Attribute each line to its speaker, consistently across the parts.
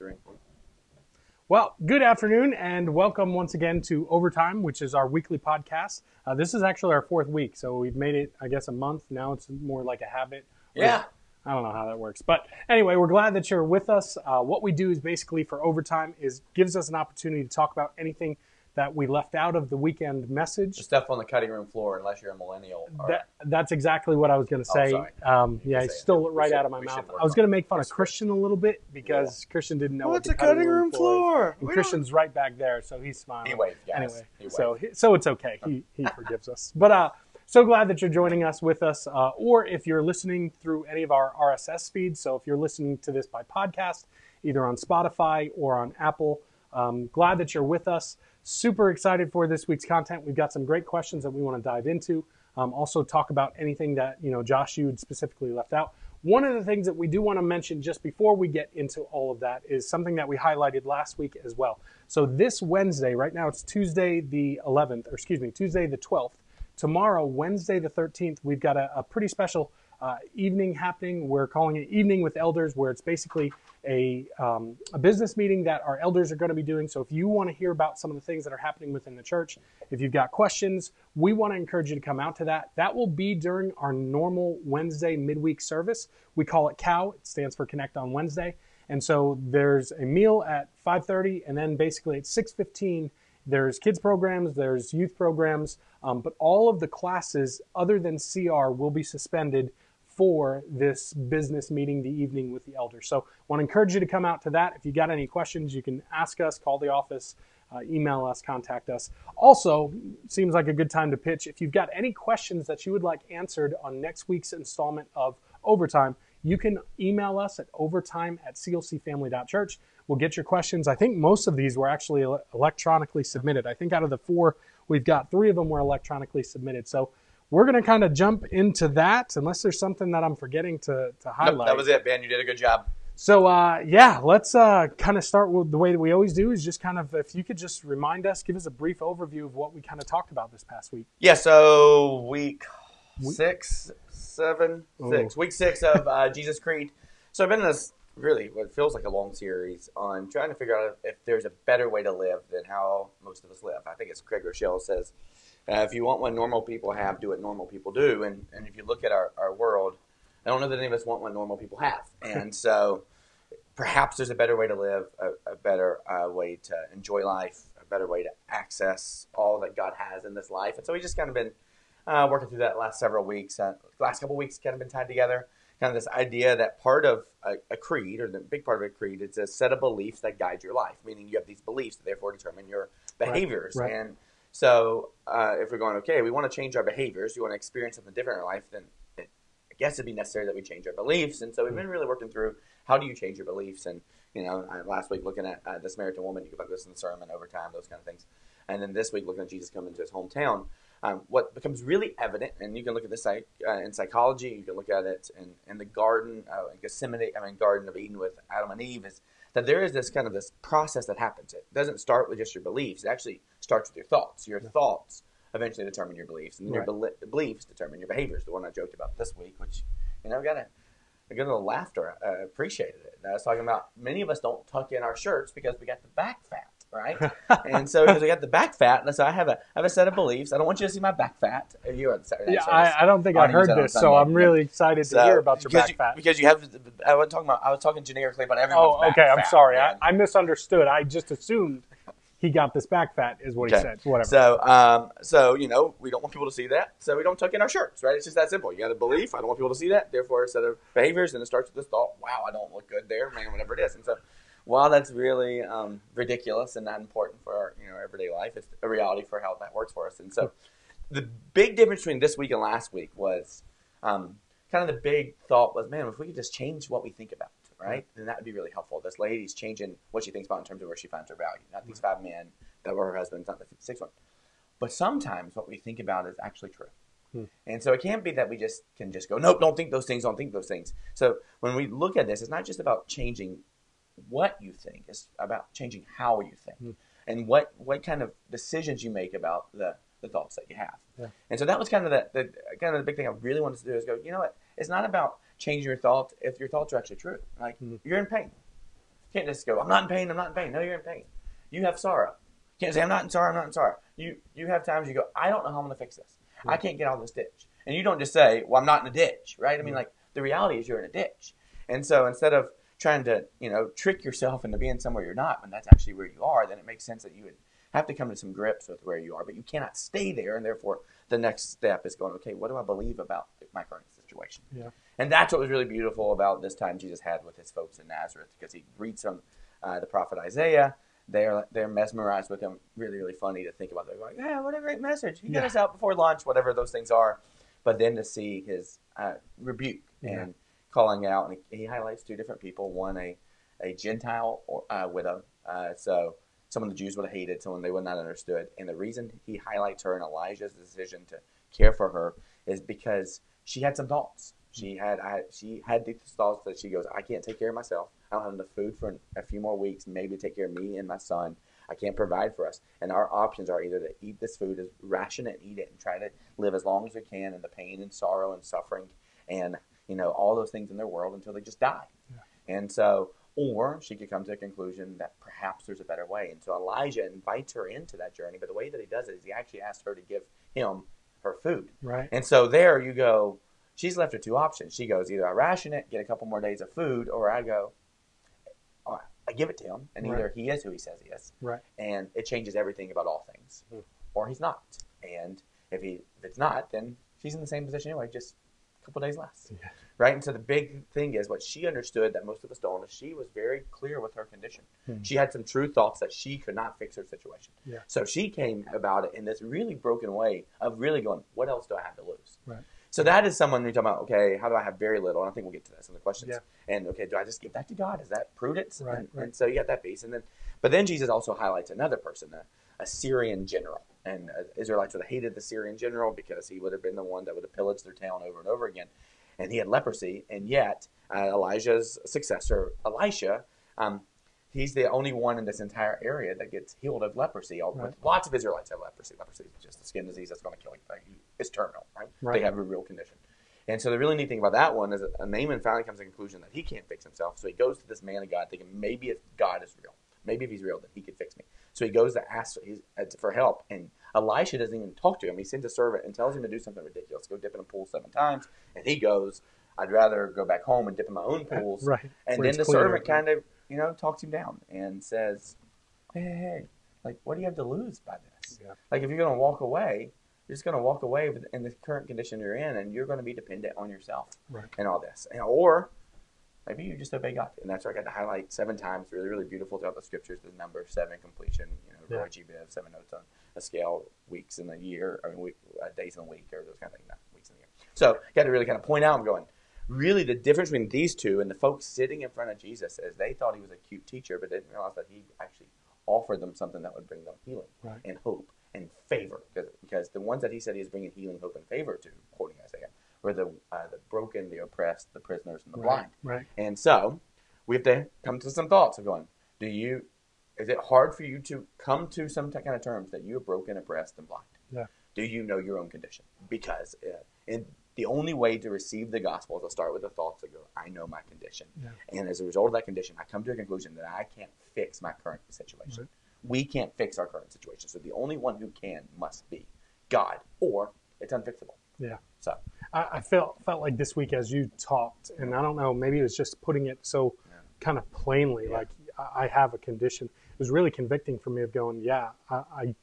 Speaker 1: three.
Speaker 2: Well, good afternoon and welcome once again to Overtime, which is our weekly podcast. Uh, this is actually our fourth week, so we've made it, I guess, a month. Now it's more like a habit.
Speaker 1: Yeah.
Speaker 2: I don't know how that works, but anyway, we're glad that you're with us. Uh, what we do is basically for overtime is gives us an opportunity to talk about anything that we left out of the weekend message.
Speaker 1: The stuff on the cutting room floor, unless you're a millennial. Or,
Speaker 2: That, that's exactly what I was going to
Speaker 1: Oh,
Speaker 2: say.
Speaker 1: sorry.
Speaker 2: um, yeah,
Speaker 1: say
Speaker 2: I
Speaker 1: it.
Speaker 2: stole it right
Speaker 1: should-
Speaker 2: out of my mouth. I was going to make fun of. Christian a little bit because Christian didn't know
Speaker 3: What's
Speaker 2: what
Speaker 3: a
Speaker 2: the
Speaker 3: cutting room floor?
Speaker 2: is. And
Speaker 3: We
Speaker 2: Christian's right back there, so he's smiling.
Speaker 1: He waved, guys.
Speaker 2: Anyway,
Speaker 1: He waved.
Speaker 2: so he- so it's okay. He he forgives us. But uh, so glad that you're joining us with us, uh, or if you're listening through any of our RSS feeds. So if you're listening to this by podcast, either on Spotify or on Apple, um, glad that you're with us. Super excited for this week's content. We've got some great questions that we want to dive into. Um, also talk about anything that you know Josh you specifically left out. One of the things that we do want to mention just before we get into all of that is something that we highlighted last week as well. So this Wednesday, right now it's Tuesday the 11th, or excuse me, Tuesday the 12th. Tomorrow, Wednesday the 13th, we've got a, a pretty special uh, evening happening. We're calling it Evening with Elders, where it's basically a, um, a business meeting that our elders are going to be doing. So if you want to hear about some of the things that are happening within the church, if you've got questions, we want to encourage you to come out to that. That will be during our normal Wednesday midweek service. We call it COW. It stands for Connect on Wednesday. And so there's a meal at 5:30, and then basically at 6:15 there's kids programs, there's youth programs, um, but all of the classes other than CR will be suspended for this business meeting the evening with the elders. So, I want to encourage you to come out to that. If you got any questions, you can ask us, call the office, uh, email us, contact us. Also, seems like a good time to pitch. If you've got any questions that you would like answered on next week's installment of Overtime, you can email us at overtime at clcfamily.church. We'll get your questions. I think most of these were actually electronically submitted. I think out of the four we've got, three of them were electronically submitted. So we're going to kind of jump into that, unless there's something that I'm forgetting to, to
Speaker 1: Nope,
Speaker 2: highlight.
Speaker 1: that was it, Ben. You did a good job.
Speaker 2: So uh, yeah, let's uh, kind of start with the way that we always do is just kind of if you could just remind us, give us a brief overview of what we kind of talked about this past week.
Speaker 1: Yeah, so week six, seven,
Speaker 2: Oh.
Speaker 1: six. Week six of uh, Jesus Creed. So I've been in this really what feels like a long series on trying to figure out if there's a better way to live than how most of us live. I think it's Craig Groeschel says, uh, if you want what normal people have, do what normal people do. And, and if you look at our, our world, I don't know that any of us want what normal people have. And so perhaps there's a better way to live, a, a better uh, way to enjoy life, a better way to access all that God has in this life. And so we just kind of been uh, working through that last several weeks. Uh, last couple weeks kind of been tied together. Kind of this idea that part of a, a creed, or the big part of a creed, it's a set of beliefs that guide your life. Meaning you have these beliefs that therefore determine your behaviors.
Speaker 2: right.
Speaker 1: And so uh, if we're going, okay, we want to change our behaviors, we want to experience something different in our life, then it, I guess it'd be necessary that we change our beliefs. And so we've been really working through how do you change your beliefs. And you know, I, last week looking at uh, the Samaritan woman, you could like listen to the sermon over time, those kind of things. And then this week looking at Jesus coming to his hometown. Um, what becomes really evident, and you can look at this psych, uh, in psychology, you can look at it in, in the garden, uh, Gethsemane, I mean, Garden of Eden with Adam and Eve, is that there is this kind of this process that happens. It doesn't start with just your beliefs. It actually starts with your thoughts. Your thoughts eventually determine your beliefs, and then your
Speaker 2: Right.
Speaker 1: beli- beliefs determine your behaviors. The one I joked about this week, which you know, got a, a good little laughter. I appreciated it. And I was talking about many of us don't tuck in our shirts because we got the back fat, right? and so because we got the back fat, and so I have a I have a set of beliefs. I don't want you to see my back fat. You were at the Saturday
Speaker 2: Yeah. I, I don't think I heard this, so I'm really excited to
Speaker 1: So,
Speaker 2: hear about your back
Speaker 1: you,
Speaker 2: fat.
Speaker 1: because you have. I was talking about. I was talking generically about everyone's
Speaker 2: Oh, okay. I'm
Speaker 1: fat,
Speaker 2: sorry. I. I misunderstood. I just assumed he got this back fat, is what he said. Whatever.
Speaker 1: So, um, so you know, we don't want people to see that, so we don't tuck in our shirts, right? It's just that simple. You got a belief. I don't want people to see that. Therefore, a set of behaviors, and it starts with this thought: "Wow, I don't look good there, man." Whatever it is, and so, while that's really um, ridiculous and not important for our you know everyday life, it's a reality for how that works for us. And so, the big difference between this week and last week was um, kind of the big thought was, man, if we could just change what we think about, right, then that would be really helpful. This lady's changing what she thinks about in terms of where she finds her value, not these five men that were her husbands, not the sixth one. But sometimes what we think about is actually true.
Speaker 2: Hmm.
Speaker 1: And so it can't be that we just can just go, nope, don't think those things, don't think those things. So when we look at this, it's not just about changing what you think, it's about changing how you think
Speaker 2: Hmm.
Speaker 1: and what, what kind of decisions you make about the, the thoughts that you have.
Speaker 2: Yeah.
Speaker 1: And so that was kind of the, the kind of the big thing I really wanted to do is go, you know what? It's not about changing your thoughts if your thoughts are actually true. Like
Speaker 2: Hmm.
Speaker 1: you're in pain. You can't just go, I'm not in pain, I'm not in pain. No, you're in pain. You have sorrow. You can't say, I'm not in sorrow, I'm not in sorrow. You you have times you go, I don't know how I'm gonna fix this. I can't get out of this ditch. And you don't just say, Well, I'm not in a ditch, right? I mean like the reality is you're in a ditch. And so instead of trying to, you know, trick yourself into being somewhere you're not when that's actually where you are, then it makes sense that you would have to come to some grips with where you are, but you cannot stay there, and therefore the next step is going, okay, what do I believe about my current situation?
Speaker 2: Yeah.
Speaker 1: And that's what was really beautiful about this time Jesus had with his folks in Nazareth, because he reads from uh, the prophet Isaiah. They're they're mesmerized with him. Really, really funny to think about. They're like, yeah, what a great message. He got
Speaker 2: Yeah.
Speaker 1: us out before lunch, whatever those things are. But then to see his uh, rebuke
Speaker 2: Yeah.
Speaker 1: and calling out, and he, highlights two different people. One a a Gentile uh, widow, uh, so someone the Jews would have hated, someone they would not have understood. And the reason he highlights her and Elijah's decision to care for her is because she had some thoughts. She had I, she had these thoughts that she goes, I can't take care of myself. I don't have enough food for a few more weeks, maybe take care of me and my son. I can't provide for us. And our options are either to eat this food, ration it, and eat it, and try to live as long as we can in the pain and sorrow and suffering and you know all those things in their world until they just die. And so, or she could come to a conclusion that perhaps there's a better way. And so Elijah invites her into that journey. But the way that he does it is he actually asks her to give him her food.
Speaker 2: Right.
Speaker 1: And so there you go. She's left with two options. She goes either I ration it, get a couple more days of food, or I go, oh, I give it to him, and either
Speaker 2: Right.
Speaker 1: he is who he says he is,
Speaker 2: Right.
Speaker 1: and it changes everything about all things,
Speaker 2: Hmm.
Speaker 1: or he's not. And if he if it's not, then she's in the same position anyway, just a couple days less,
Speaker 2: Yeah.
Speaker 1: right? And so the big thing is what she understood that most of us don't is she was very clear with her condition.
Speaker 2: Hmm.
Speaker 1: She had some true thoughts that she could not fix her situation.
Speaker 2: Yeah.
Speaker 1: So she came about it in this really broken way of really going, what else do I have to lose?
Speaker 2: Right.
Speaker 1: So that is someone you're talking about. Okay, how do I have very little? And I think we'll get to that in the questions.
Speaker 2: Yeah.
Speaker 1: And okay, do I just give that to God? Is that prudence?
Speaker 2: Right,
Speaker 1: And,
Speaker 2: right.
Speaker 1: and so you got that piece, and then, but then Jesus also highlights another person, a, a Syrian general, and uh, Israelites would have hated the Syrian general because he would have been the one that would have pillaged their town over and over again, and he had leprosy, and yet uh, Elijah's successor, Elisha. Um, He's the only one in this entire area that gets healed of leprosy.
Speaker 2: Right.
Speaker 1: Lots of Israelites have leprosy. Leprosy is just a skin disease that's going to kill you. It's terminal, right?
Speaker 2: Right.
Speaker 1: They have a real condition. And so the really neat thing about that one is that Naaman finally comes to the conclusion that he can't fix himself. So he goes to this man of God thinking maybe if God is real, maybe if he's real, then he could fix me. So he goes to ask uh, for help. And Elisha doesn't even talk to him. He sends a servant and tells him to do something ridiculous. Go dip in a pool seven times. And he goes, I'd rather go back home and dip in my own pools.
Speaker 2: Right.
Speaker 1: And
Speaker 2: Where
Speaker 1: then the
Speaker 2: cleaner.
Speaker 1: servant kind of, you know, talks him down and says, hey, hey, hey, like, what do you have to lose by this?
Speaker 2: Yeah.
Speaker 1: Like, if you're going to walk away, you're just going to walk away with, in the current condition you're in, and you're going to be dependent on yourself
Speaker 2: Right.
Speaker 1: and all this. And, or maybe you just obey God. And that's where I got to highlight seven times, really, really beautiful throughout the scriptures, the number seven completion, you know,
Speaker 2: Yeah.
Speaker 1: Roy G. Biv, seven notes on a scale, weeks in a year, or week, uh, days in a week, or those kind of things, not weeks in a year. So, got to really kind of point out, I'm going, really the difference between these two and the folks sitting in front of Jesus is they thought he was a cute teacher, but didn't realize that he actually offered them something that would bring them healing
Speaker 2: Right.
Speaker 1: and hope and favor. Because, because the ones that he said he was bringing healing, hope, and favor to, quoting Isaiah, were the uh, the broken, the oppressed, the prisoners, and the
Speaker 2: Right.
Speaker 1: blind.
Speaker 2: Right.
Speaker 1: And so we have to come to some thoughts of going, do you, is it hard for you to come to some kind of terms that you're broken, oppressed, and blind?
Speaker 2: Yeah.
Speaker 1: Do you know your own condition? Because uh, and the only way to receive the gospel is to start with the thoughts that go, I know my condition.
Speaker 2: Yeah.
Speaker 1: And as a result of that condition, I come to a conclusion that I can't fix my current situation.
Speaker 2: Right.
Speaker 1: We can't fix our current situation. So the only one who can must be God, or it's unfixable.
Speaker 2: Yeah.
Speaker 1: So
Speaker 2: I, I felt felt like this week as you talked, and I don't know, maybe it was just putting it so
Speaker 1: Yeah.
Speaker 2: kind of plainly,
Speaker 1: Yeah.
Speaker 2: like I, I have a condition. It was really convicting for me of going, yeah, I, I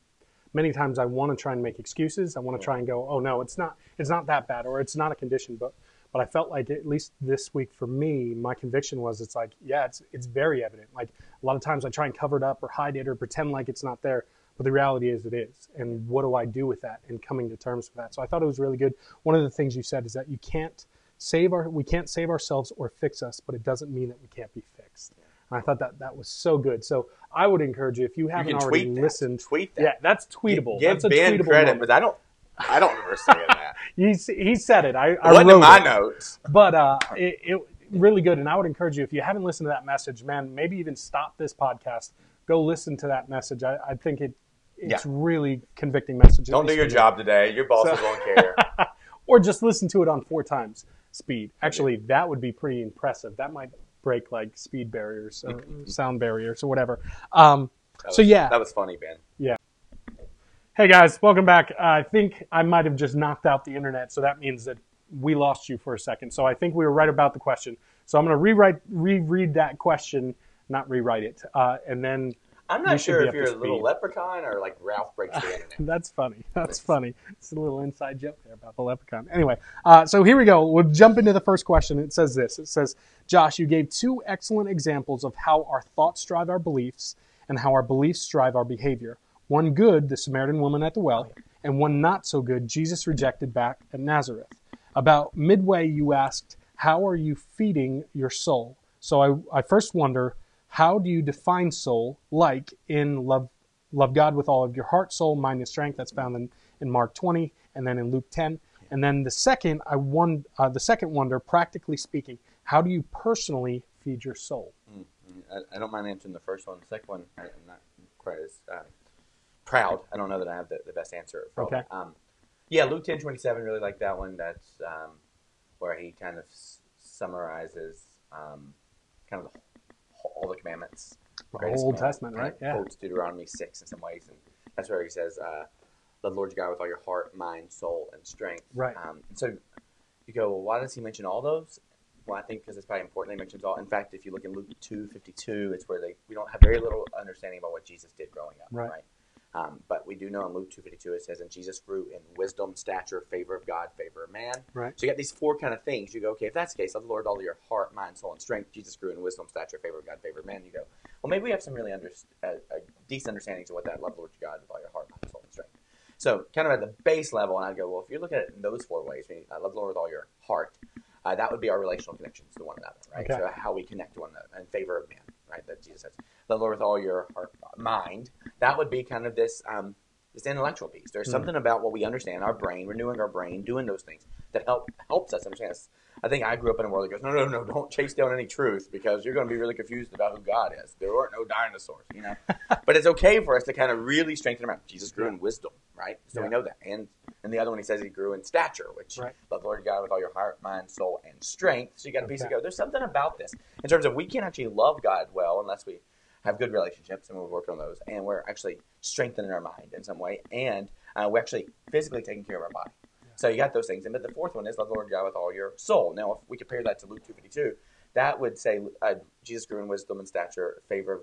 Speaker 2: many times I want to try and make excuses. I want to try and go, oh no, it's not, it's not that bad, or it's not a condition, but. But I felt like at least this week for me, my conviction was it's like, yeah, it's it's very evident. Like a lot of times I try and cover it up or hide it or pretend like it's not there, but the reality is it is. And what do I do with that and coming to terms with that? So I thought it was really good. One of the things you said is that you can't save our we can't save ourselves or fix us, but it doesn't mean that we can't be fixed. And I thought that that was so good. So I would encourage you if you
Speaker 1: you
Speaker 2: haven't
Speaker 1: can
Speaker 2: already
Speaker 1: tweet that.
Speaker 2: listened.
Speaker 1: Tweet that.
Speaker 2: Yeah, that's tweetable.
Speaker 1: Give
Speaker 2: that's a
Speaker 1: Ben
Speaker 2: tweetable
Speaker 1: credit,
Speaker 2: moment.
Speaker 1: but I don't. I don't remember saying that.
Speaker 2: He, he said it. I, I wrote
Speaker 1: in my
Speaker 2: it.
Speaker 1: notes.
Speaker 2: But uh, it, it really good, and I would encourage you if you haven't listened to that message, man, maybe even stop this podcast, go listen to that message. I, I think it it's
Speaker 1: Yeah.
Speaker 2: really convicting message.
Speaker 1: Don't do your job today. Your bosses
Speaker 2: So-
Speaker 1: won't care.
Speaker 2: or just listen to it on four times speed. Actually, that would be pretty impressive. That might break like speed barriers or
Speaker 1: Mhm.
Speaker 2: sound barriers or whatever. Um,
Speaker 1: That
Speaker 2: So, yeah.
Speaker 1: that was funny, Ben. Yeah.
Speaker 2: Hey guys, welcome back. I think I might have just knocked out the internet, so that means that we lost you for a second. So I think we were right about the question. So I'm going to rewrite, reread that question, not rewrite it, uh, and then
Speaker 1: I'm not sure if you're a little leprechaun or like Ralph breaks the internet.
Speaker 2: That's funny. That's funny. It's a little inside joke there about the leprechaun. Anyway, uh, so here we go. We'll jump into the first question. It says this. It says, Josh, you gave two excellent examples of how our thoughts drive our beliefs and how our beliefs drive our behavior. One good, the Samaritan woman at the well, and one not so good, Jesus rejected back at Nazareth. About midway, you asked, How are you feeding your soul? So I, I first wonder, how do you define soul like in love love God with all of your heart, soul, mind, and strength? That's found in, in Mark 20 and then in Luke 10. And then the second, I won, uh, the second wonder, practically speaking, how do you personally feed your soul?
Speaker 1: Mm, mm. I, I don't mind answering the first one. The second one, I- I'm not quite as uh, proud. I don't know that I have the, the best answer. For
Speaker 2: Okay.
Speaker 1: Um, yeah, Luke ten twenty seven. Really like that one. That's um, where he kind of s- summarizes um, kind of the, all the commandments.
Speaker 2: The Old Testament, right? Yeah.
Speaker 1: Quotes Deuteronomy six in some ways, and that's where he says, uh, "Love the Lord your God with all your heart, mind, soul, and strength."
Speaker 2: Right.
Speaker 1: Um, so you go, well, why does he mention all those? Well, I think because it's probably important. He mentions all. In fact, if you look in Luke two fifty two, it's where they we don't have very little understanding about what Jesus did growing up,
Speaker 2: Right.
Speaker 1: right? Um, but we do know in Luke two fifty two it says, "And Jesus grew in wisdom, stature, favor of God, favor of man."
Speaker 2: Right.
Speaker 1: So you got these four kind of things. You go, okay, if that's the case, love the Lord all your heart, mind, soul, and strength. Jesus grew in wisdom, stature, favor of God, favor of man. You go, well, maybe we have some really under, uh, a decent understandings of what that love the Lord your God with all your heart, mind, soul, and strength. So kind of at the base level, and I'd go, well, if you're looking at it in those four ways, I love the Lord with all your heart, uh, that would be our relational connections to one another, right?
Speaker 2: Okay.
Speaker 1: So how we connect to one another in favor of man, right? That Jesus says, love the Lord with all your heart, mind. That would be kind of this um, this intellectual piece. There's
Speaker 2: Mhm.
Speaker 1: something about what we understand, our brain, renewing our brain, doing those things that help helps us understand. This. I think I grew up in a world that goes, no, no, no, don't chase down any truth because you're going to be really confused about who God is. There weren't no dinosaurs, you know. but it's okay for us to kind of really strengthen our mind. Jesus grew in wisdom, right? So we know that. And and the other one he says he grew in stature, which
Speaker 2: Right.
Speaker 1: love the Lord God with all your heart, mind, soul, and strength. So you got a piece
Speaker 2: Okay.
Speaker 1: to go. There's something about this in terms of we can't actually love God well unless we have good relationships and we're working on those, and we're actually strengthening our mind in some way, and uh, we're actually physically taking care of our body. So you got those things, and but the fourth one is love the Lord God with all your soul. Now, if we compare that to Luke two fifty two, that would say uh, Jesus grew in wisdom and stature, favor of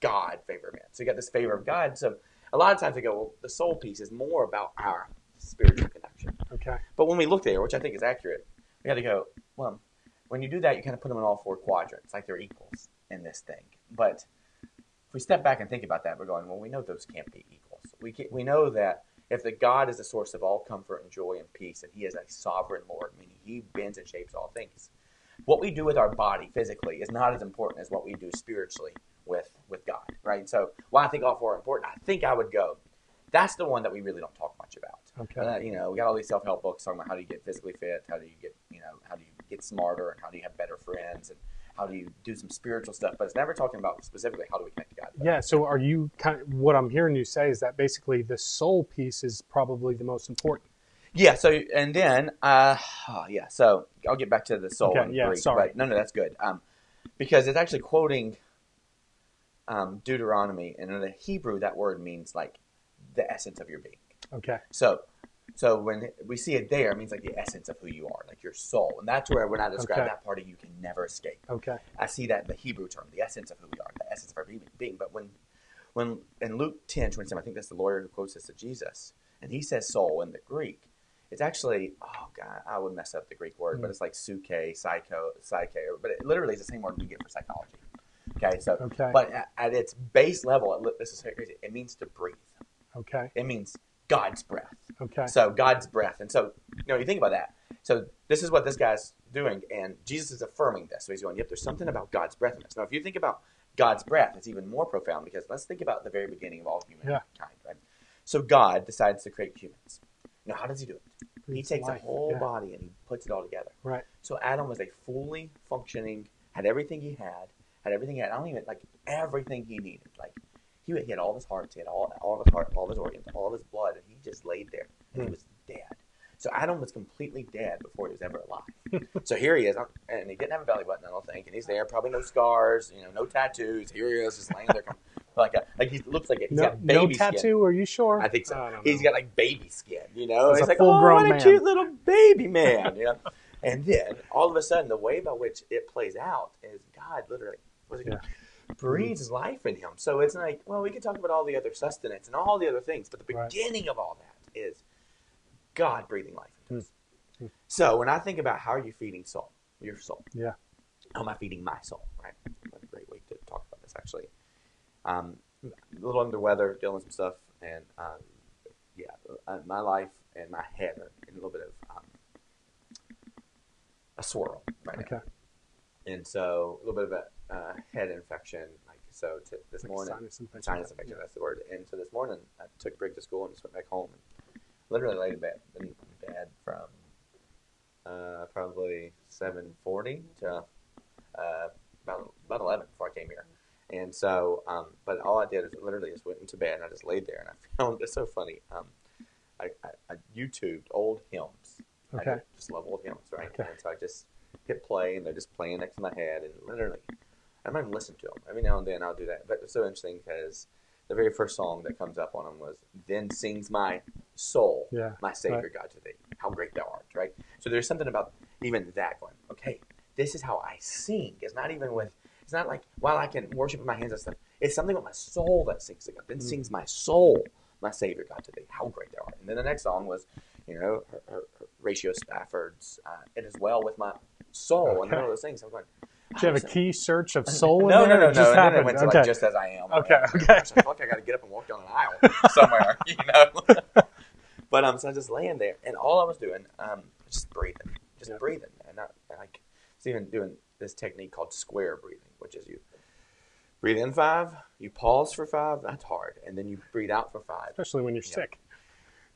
Speaker 1: God, favor of man. So you got this favor of God. So a lot of times we go, well, the soul piece is more about our spiritual connection.
Speaker 2: Okay.
Speaker 1: But when we look there, which I think is accurate, we got to go, well, when you do that, you kind of put them in all four quadrants, like they're equals in this thing. But if we step back and think about that, we're going, well, we know those can't be equals. We, can, we know that if the God is the source of all comfort and joy and peace, and He is a sovereign Lord, meaning He bends and shapes all things, what we do with our body physically is not as important as what we do spiritually with, with God, right? So while I think all four are important, I think I would go, that's the one that we really don't talk much about.
Speaker 2: Okay.
Speaker 1: Uh, you know, we got all these self help books talking about how do you get physically fit, how do you get, you know, how do you get smarter, and how do you have better friends, and how do you do some spiritual stuff. But it's never talking about specifically how do we connect to God.
Speaker 2: Yeah. So are you kind of what I'm hearing you say is that basically the soul piece is probably the most important.
Speaker 1: Yeah. So and then, uh, oh, yeah. So I'll get back to the soul
Speaker 2: Okay, yeah,
Speaker 1: Greek.
Speaker 2: sorry.
Speaker 1: But no, no, that's good. Um, because it's actually quoting um, Deuteronomy, and in the Hebrew, that word means like the essence of your being.
Speaker 2: Okay.
Speaker 1: So, so when we see it there, it means like the essence of who you are, like your soul, and that's where when I describe
Speaker 2: Okay.
Speaker 1: that part of you can never escape.
Speaker 2: Okay.
Speaker 1: I see that in the Hebrew term, the essence of who we are, the essence of our being. being. But when, when in Luke 10, 27, I think that's the lawyer who quotes this to Jesus, and he says soul in the Greek. It's actually, oh God, I would mess up the Greek word, but
Speaker 2: Mm.
Speaker 1: it's like suke, psycho, psyche, but it literally is the same word we get for psychology. Okay, so,
Speaker 2: Okay.
Speaker 1: but at, at its base level, it, this is so crazy. It means to breathe.
Speaker 2: Okay.
Speaker 1: It means God's breath.
Speaker 2: Okay.
Speaker 1: So God's breath. And so, you know, you think about that. So this is what this guy's doing, and Jesus is affirming this. So he's going, yep, there's something about God's breath in this. Now, if you think about God's breath, it's even more profound because let's think about the very beginning of all humankind, right? So God decides to create humans. Now, how does he do it? He takes
Speaker 2: life.
Speaker 1: a whole
Speaker 2: Yeah.
Speaker 1: body and he puts it all together.
Speaker 2: Right.
Speaker 1: So Adam was a fully functioning, had everything he had, had everything he had. I don't even like everything he needed. Like he, he had all of his hearts, he had all, all of his heart, all of his organs, all of his blood, and he just laid there and he
Speaker 2: Hmm.
Speaker 1: was dead. So Adam was completely dead before he was ever alive. so here he is, and he didn't have a belly button, I don't think, and he's there, probably no scars, you know, no tattoos. Here he is, just laying there, like a, like he looks like a, he's
Speaker 2: No,
Speaker 1: got baby
Speaker 2: no
Speaker 1: skin.
Speaker 2: tattoo? Are you sure?
Speaker 1: I think so.
Speaker 2: I don't
Speaker 1: He's
Speaker 2: know.
Speaker 1: got like baby skin, you know.
Speaker 2: He's
Speaker 1: He's
Speaker 2: a
Speaker 1: like,
Speaker 2: full-grown
Speaker 1: oh, what
Speaker 2: man."
Speaker 1: a cute little baby man, you know. and then all of a sudden, the way by which it plays out is God literally was it
Speaker 2: Yeah.
Speaker 1: Breathes life in him. So it's like, well, we can talk about all the other sustenance and all the other things, but the
Speaker 2: Right.
Speaker 1: beginning of all that is God breathing life into
Speaker 2: Hmm.
Speaker 1: us.
Speaker 2: Hmm.
Speaker 1: So when I think about how are you feeding soul, your soul,
Speaker 2: Yeah.
Speaker 1: how am I feeding my soul? Right, what a great week to talk about this actually. Um, a little under the weather, dealing with some stuff, and um, yeah, uh, my life and my head are in a little bit of um, a swirl right now.
Speaker 2: Okay.
Speaker 1: And so a little bit of a uh, head infection, like so. To this
Speaker 2: Like
Speaker 1: morning,
Speaker 2: sinus infection.
Speaker 1: sinus infection. That's the word. And so this morning, I took Brig to school and just went back home and literally laid in bed. Been in bed from uh, probably seven forty to uh, about about eleven before I came here. And so, um, but all I did is literally just went into bed and I just laid there and I found it's so funny. Um, I, I, I YouTubed old hymns. I
Speaker 2: Okay.
Speaker 1: just love old hymns, right?
Speaker 2: Okay.
Speaker 1: And so I just hit play and they're just playing next to my head and literally, I might even listen to them. Every now and then I'll do that. But it's so interesting because the very first song that comes up on them was "Then sings my soul,
Speaker 2: Yeah.
Speaker 1: my Savior God to thee, how great thou art." Right. So there's something about even that going. Okay, this is how I sing. It's not even with. It's not like while I can worship with my hands and stuff. It's something with my soul that sings to God. Then
Speaker 2: Mm.
Speaker 1: sings my soul, my Savior God to thee, how great thou art. And then the next song was, you know, her, her, her Ratio Spafford's uh, "It Is Well with My Soul," and
Speaker 2: Okay.
Speaker 1: all those things. I'm going.
Speaker 2: Did you have a key search of soul in
Speaker 1: no,
Speaker 2: there?
Speaker 1: no, no, no.
Speaker 2: just
Speaker 1: then it
Speaker 2: happened.
Speaker 1: went to
Speaker 2: okay.
Speaker 1: like just as I am.
Speaker 2: Okay,
Speaker 1: like,
Speaker 2: okay.
Speaker 1: "Gosh, I feel like I got to get up and walk down an aisle somewhere, you know. but um, so I was just laying there, and all I was doing, um, was just breathing, just
Speaker 2: Yeah.
Speaker 1: breathing, and I was even doing this technique called square breathing, which is you breathe in five, you pause for five. That's hard, and then you breathe out for five.
Speaker 2: Especially when you're
Speaker 1: Yeah.
Speaker 2: sick.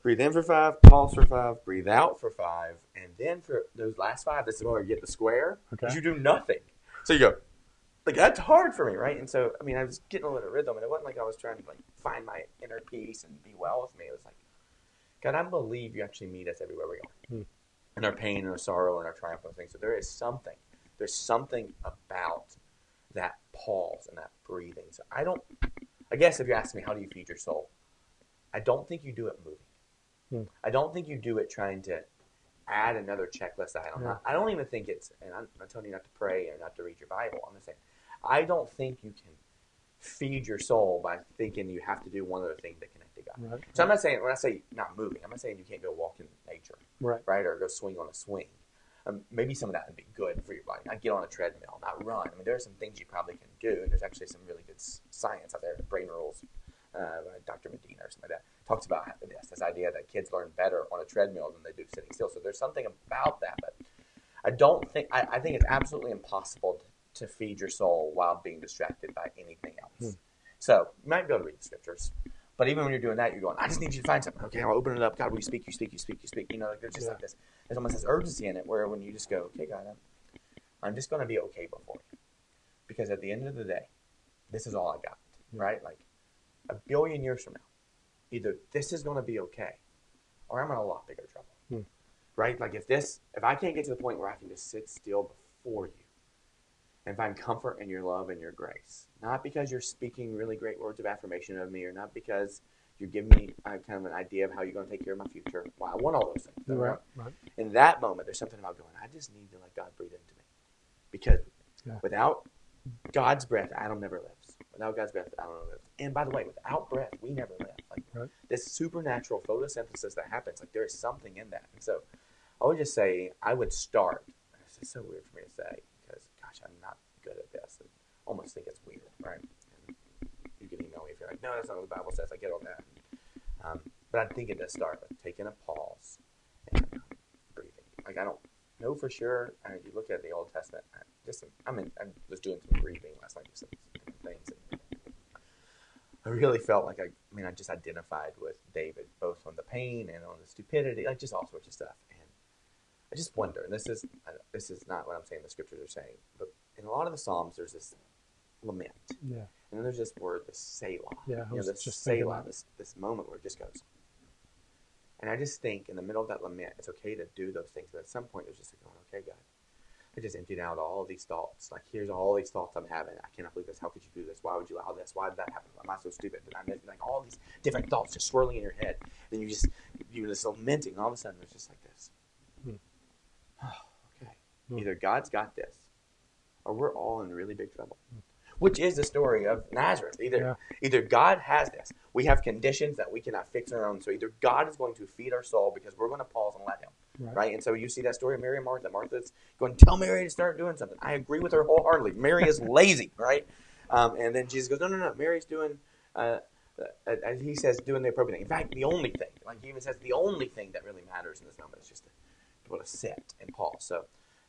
Speaker 1: Breathe in for five, pause for five, breathe out for five, and then for those last five, this is where you get the square.
Speaker 2: Okay.
Speaker 1: You do nothing. So you go, like that's hard for me, right? And so I mean, I was getting a little rhythm, and it wasn't like I was trying to like find my inner peace and be well with me. It was like, God, I believe you actually meet us everywhere we
Speaker 2: Hmm.
Speaker 1: in our pain and our sorrow and our triumph and things. So there is something. There's something about that pause and that breathing. So I don't. I guess if you ask me, how do you feed your soul? I don't think you do it moving.
Speaker 2: Hmm.
Speaker 1: I don't think you do it trying to add another checklist item.
Speaker 2: Yeah.
Speaker 1: I don't even think it's, and I'm not telling you not to pray or not to read your Bible. I'm just saying, I don't think you can feed your soul by thinking you have to do one other thing to connect to God.
Speaker 2: Right.
Speaker 1: So I'm not saying when I say not moving, I'm not saying you can't go walk in nature,
Speaker 2: Right.
Speaker 1: right, or go swing on a swing. Um, maybe some of that would be good for your body. Not get on a treadmill, not run. I mean, there are some things you probably can do, and there's actually some really good science out there. Brain rules, uh, by Dr. Medina or something like that talks about this this idea that kids learn better on a treadmill than they do sitting still. So there's something about that, but I don't think I, I think it's absolutely impossible to, to feed your soul while being distracted by anything else.
Speaker 2: Hmm.
Speaker 1: So you might be able to read the scriptures, but even when you're doing that, you're going, I just need you to find something. Okay, I'll open it up. God, will you speak? You speak. You speak. You speak. You know, like there's just
Speaker 2: Yeah.
Speaker 1: like this. There's almost this urgency in it where when you just go, okay, God, I'm, I'm just going to be okay before you, because at the end of the day, this is all I got.
Speaker 2: Yeah.
Speaker 1: Right? Like a billion years from now, either this is going to be okay, or I'm in a lot bigger trouble.
Speaker 2: Hmm.
Speaker 1: Right? Like if this, if I can't get to the point where I can just sit still before you and find comfort in your love and your grace, not because you're speaking really great words of affirmation of me, or not because you're giving me uh, kind of an idea of how you're going to take care of my future. Well, I want all those things.
Speaker 2: Right. Right.
Speaker 1: in that moment, there's something about going, I just need to let God breathe into me. Because
Speaker 2: Yeah.
Speaker 1: without God's breath, Adam never Without God's breath, Adam never lives. And by the way, without breath, we never live. Like
Speaker 2: Right.
Speaker 1: this supernatural photosynthesis that happens, like there is something in that. And so I would just say I would start. This is so weird for me to say because, gosh, I'm not good at this. I almost think it's weird, right? And you can email me if you're like, no, that's not what the Bible says. I get on that. Um, but I think it does start with taking a pause and breathing. Like I don't know for sure. I mean, you look at the Old Testament. I just I mean, I was doing some reading last night, some things. And I really felt like I, I mean, I just identified with David both on the pain and on the stupidity, like just all sorts of stuff. And I just wonder. And this is this is not what I'm saying. The scriptures are saying, but in a lot of the Psalms, there's this lament,
Speaker 2: Yeah.
Speaker 1: and then there's this word, the Selah.
Speaker 2: Yeah,
Speaker 1: you know, this
Speaker 2: just
Speaker 1: Selah, this this moment where it just goes. And I just think in the middle of that lament, it's okay to do those things. But at some point, there's just like, going, okay, God, I just emptied out all these thoughts. Like, here's all these thoughts I'm having. I cannot believe this. How could you do this? Why would you allow this? Why did that happen? Am I so stupid? Did I miss? Like, all these different thoughts just swirling in your head. Then you just, you're just lamenting. All of a sudden, it's just like this.
Speaker 2: Hmm.
Speaker 1: okay.
Speaker 2: Hmm.
Speaker 1: Either God's got this, or we're all in really big trouble. Which is the story of Nazareth. Either
Speaker 2: Yeah.
Speaker 1: either God has this. We have conditions that we cannot fix on our own. So either God is going to feed our soul because we're going to pause and let Him,
Speaker 2: Right.
Speaker 1: right? And so you see that story of Mary and Martha. Martha's going, tell Mary to start doing something. I agree with her wholeheartedly. Mary is lazy, right? Um, and then Jesus goes, no, no, no. Mary's doing. Uh, uh, as he says, doing the appropriate thing. In fact, the only thing, like he even says, the only thing that really matters in this moment is just to be able to sit and pause. So,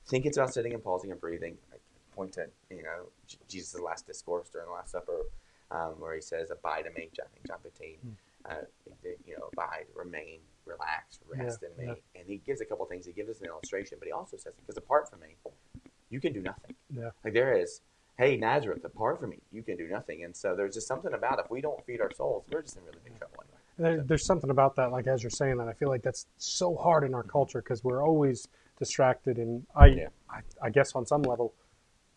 Speaker 1: think it's about sitting and pausing and breathing. I point to you know J- Jesus' last discourse during the Last Supper, um, where he says, "Abide in me." John, John 15. Uh, you know, abide, remain, relax, rest in me. And he gives a couple things. He gives us an illustration, but he also says, "Because apart from me, you can do nothing."
Speaker 2: Yeah.
Speaker 1: Like there is, hey Nazareth, apart from me, you can do nothing. And so there's just something about if we don't feed our souls, we're just in really big trouble anyway.
Speaker 2: There, there's something about that, like as you're saying that, I feel like that's so hard in our mm-hmm. culture because we're always distracted, and I,
Speaker 1: Yeah.
Speaker 2: I, I guess on some level,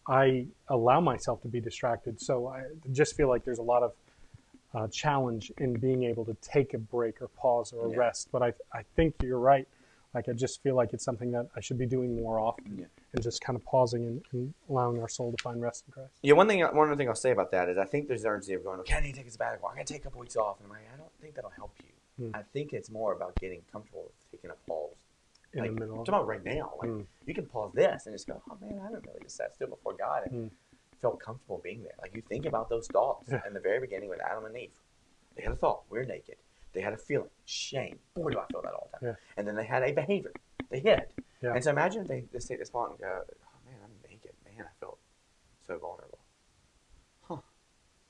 Speaker 2: I allow myself to be distracted. So I just feel like there's a lot of uh, challenge in being able to take a break or pause or a
Speaker 1: Yeah.
Speaker 2: rest. But I, I think you're right. Like I just feel like it's something that I should be doing more often,
Speaker 1: Yeah.
Speaker 2: and just kind of pausing and, and allowing our soul to find rest in Christ.
Speaker 1: Yeah, one thing, one other thing I'll say about that is I think there's an urgency of going, okay, I need to take a sabbatical. I'm going to take a couple weeks off. And I'm like, I don't think that'll help you.
Speaker 2: Hmm.
Speaker 1: I think it's more about getting comfortable with taking a pause.
Speaker 2: In
Speaker 1: like,
Speaker 2: the middle
Speaker 1: I'm talking about right now. Like,
Speaker 2: Hmm.
Speaker 1: you can pause this and just go, oh man, I haven't really just sat still before God and
Speaker 2: Hmm.
Speaker 1: Felt comfortable being there. Like, you think about those thoughts
Speaker 2: Yeah.
Speaker 1: in the very beginning with Adam and Eve. They had a thought, we're naked. They had a feeling, shame. Boy, do I feel that all the time.
Speaker 2: Yeah.
Speaker 1: And then they had a behavior. They hid.
Speaker 2: Yeah.
Speaker 1: And so imagine if they just take this thought and go, oh man, I'm naked. Man, I felt so vulnerable. Huh.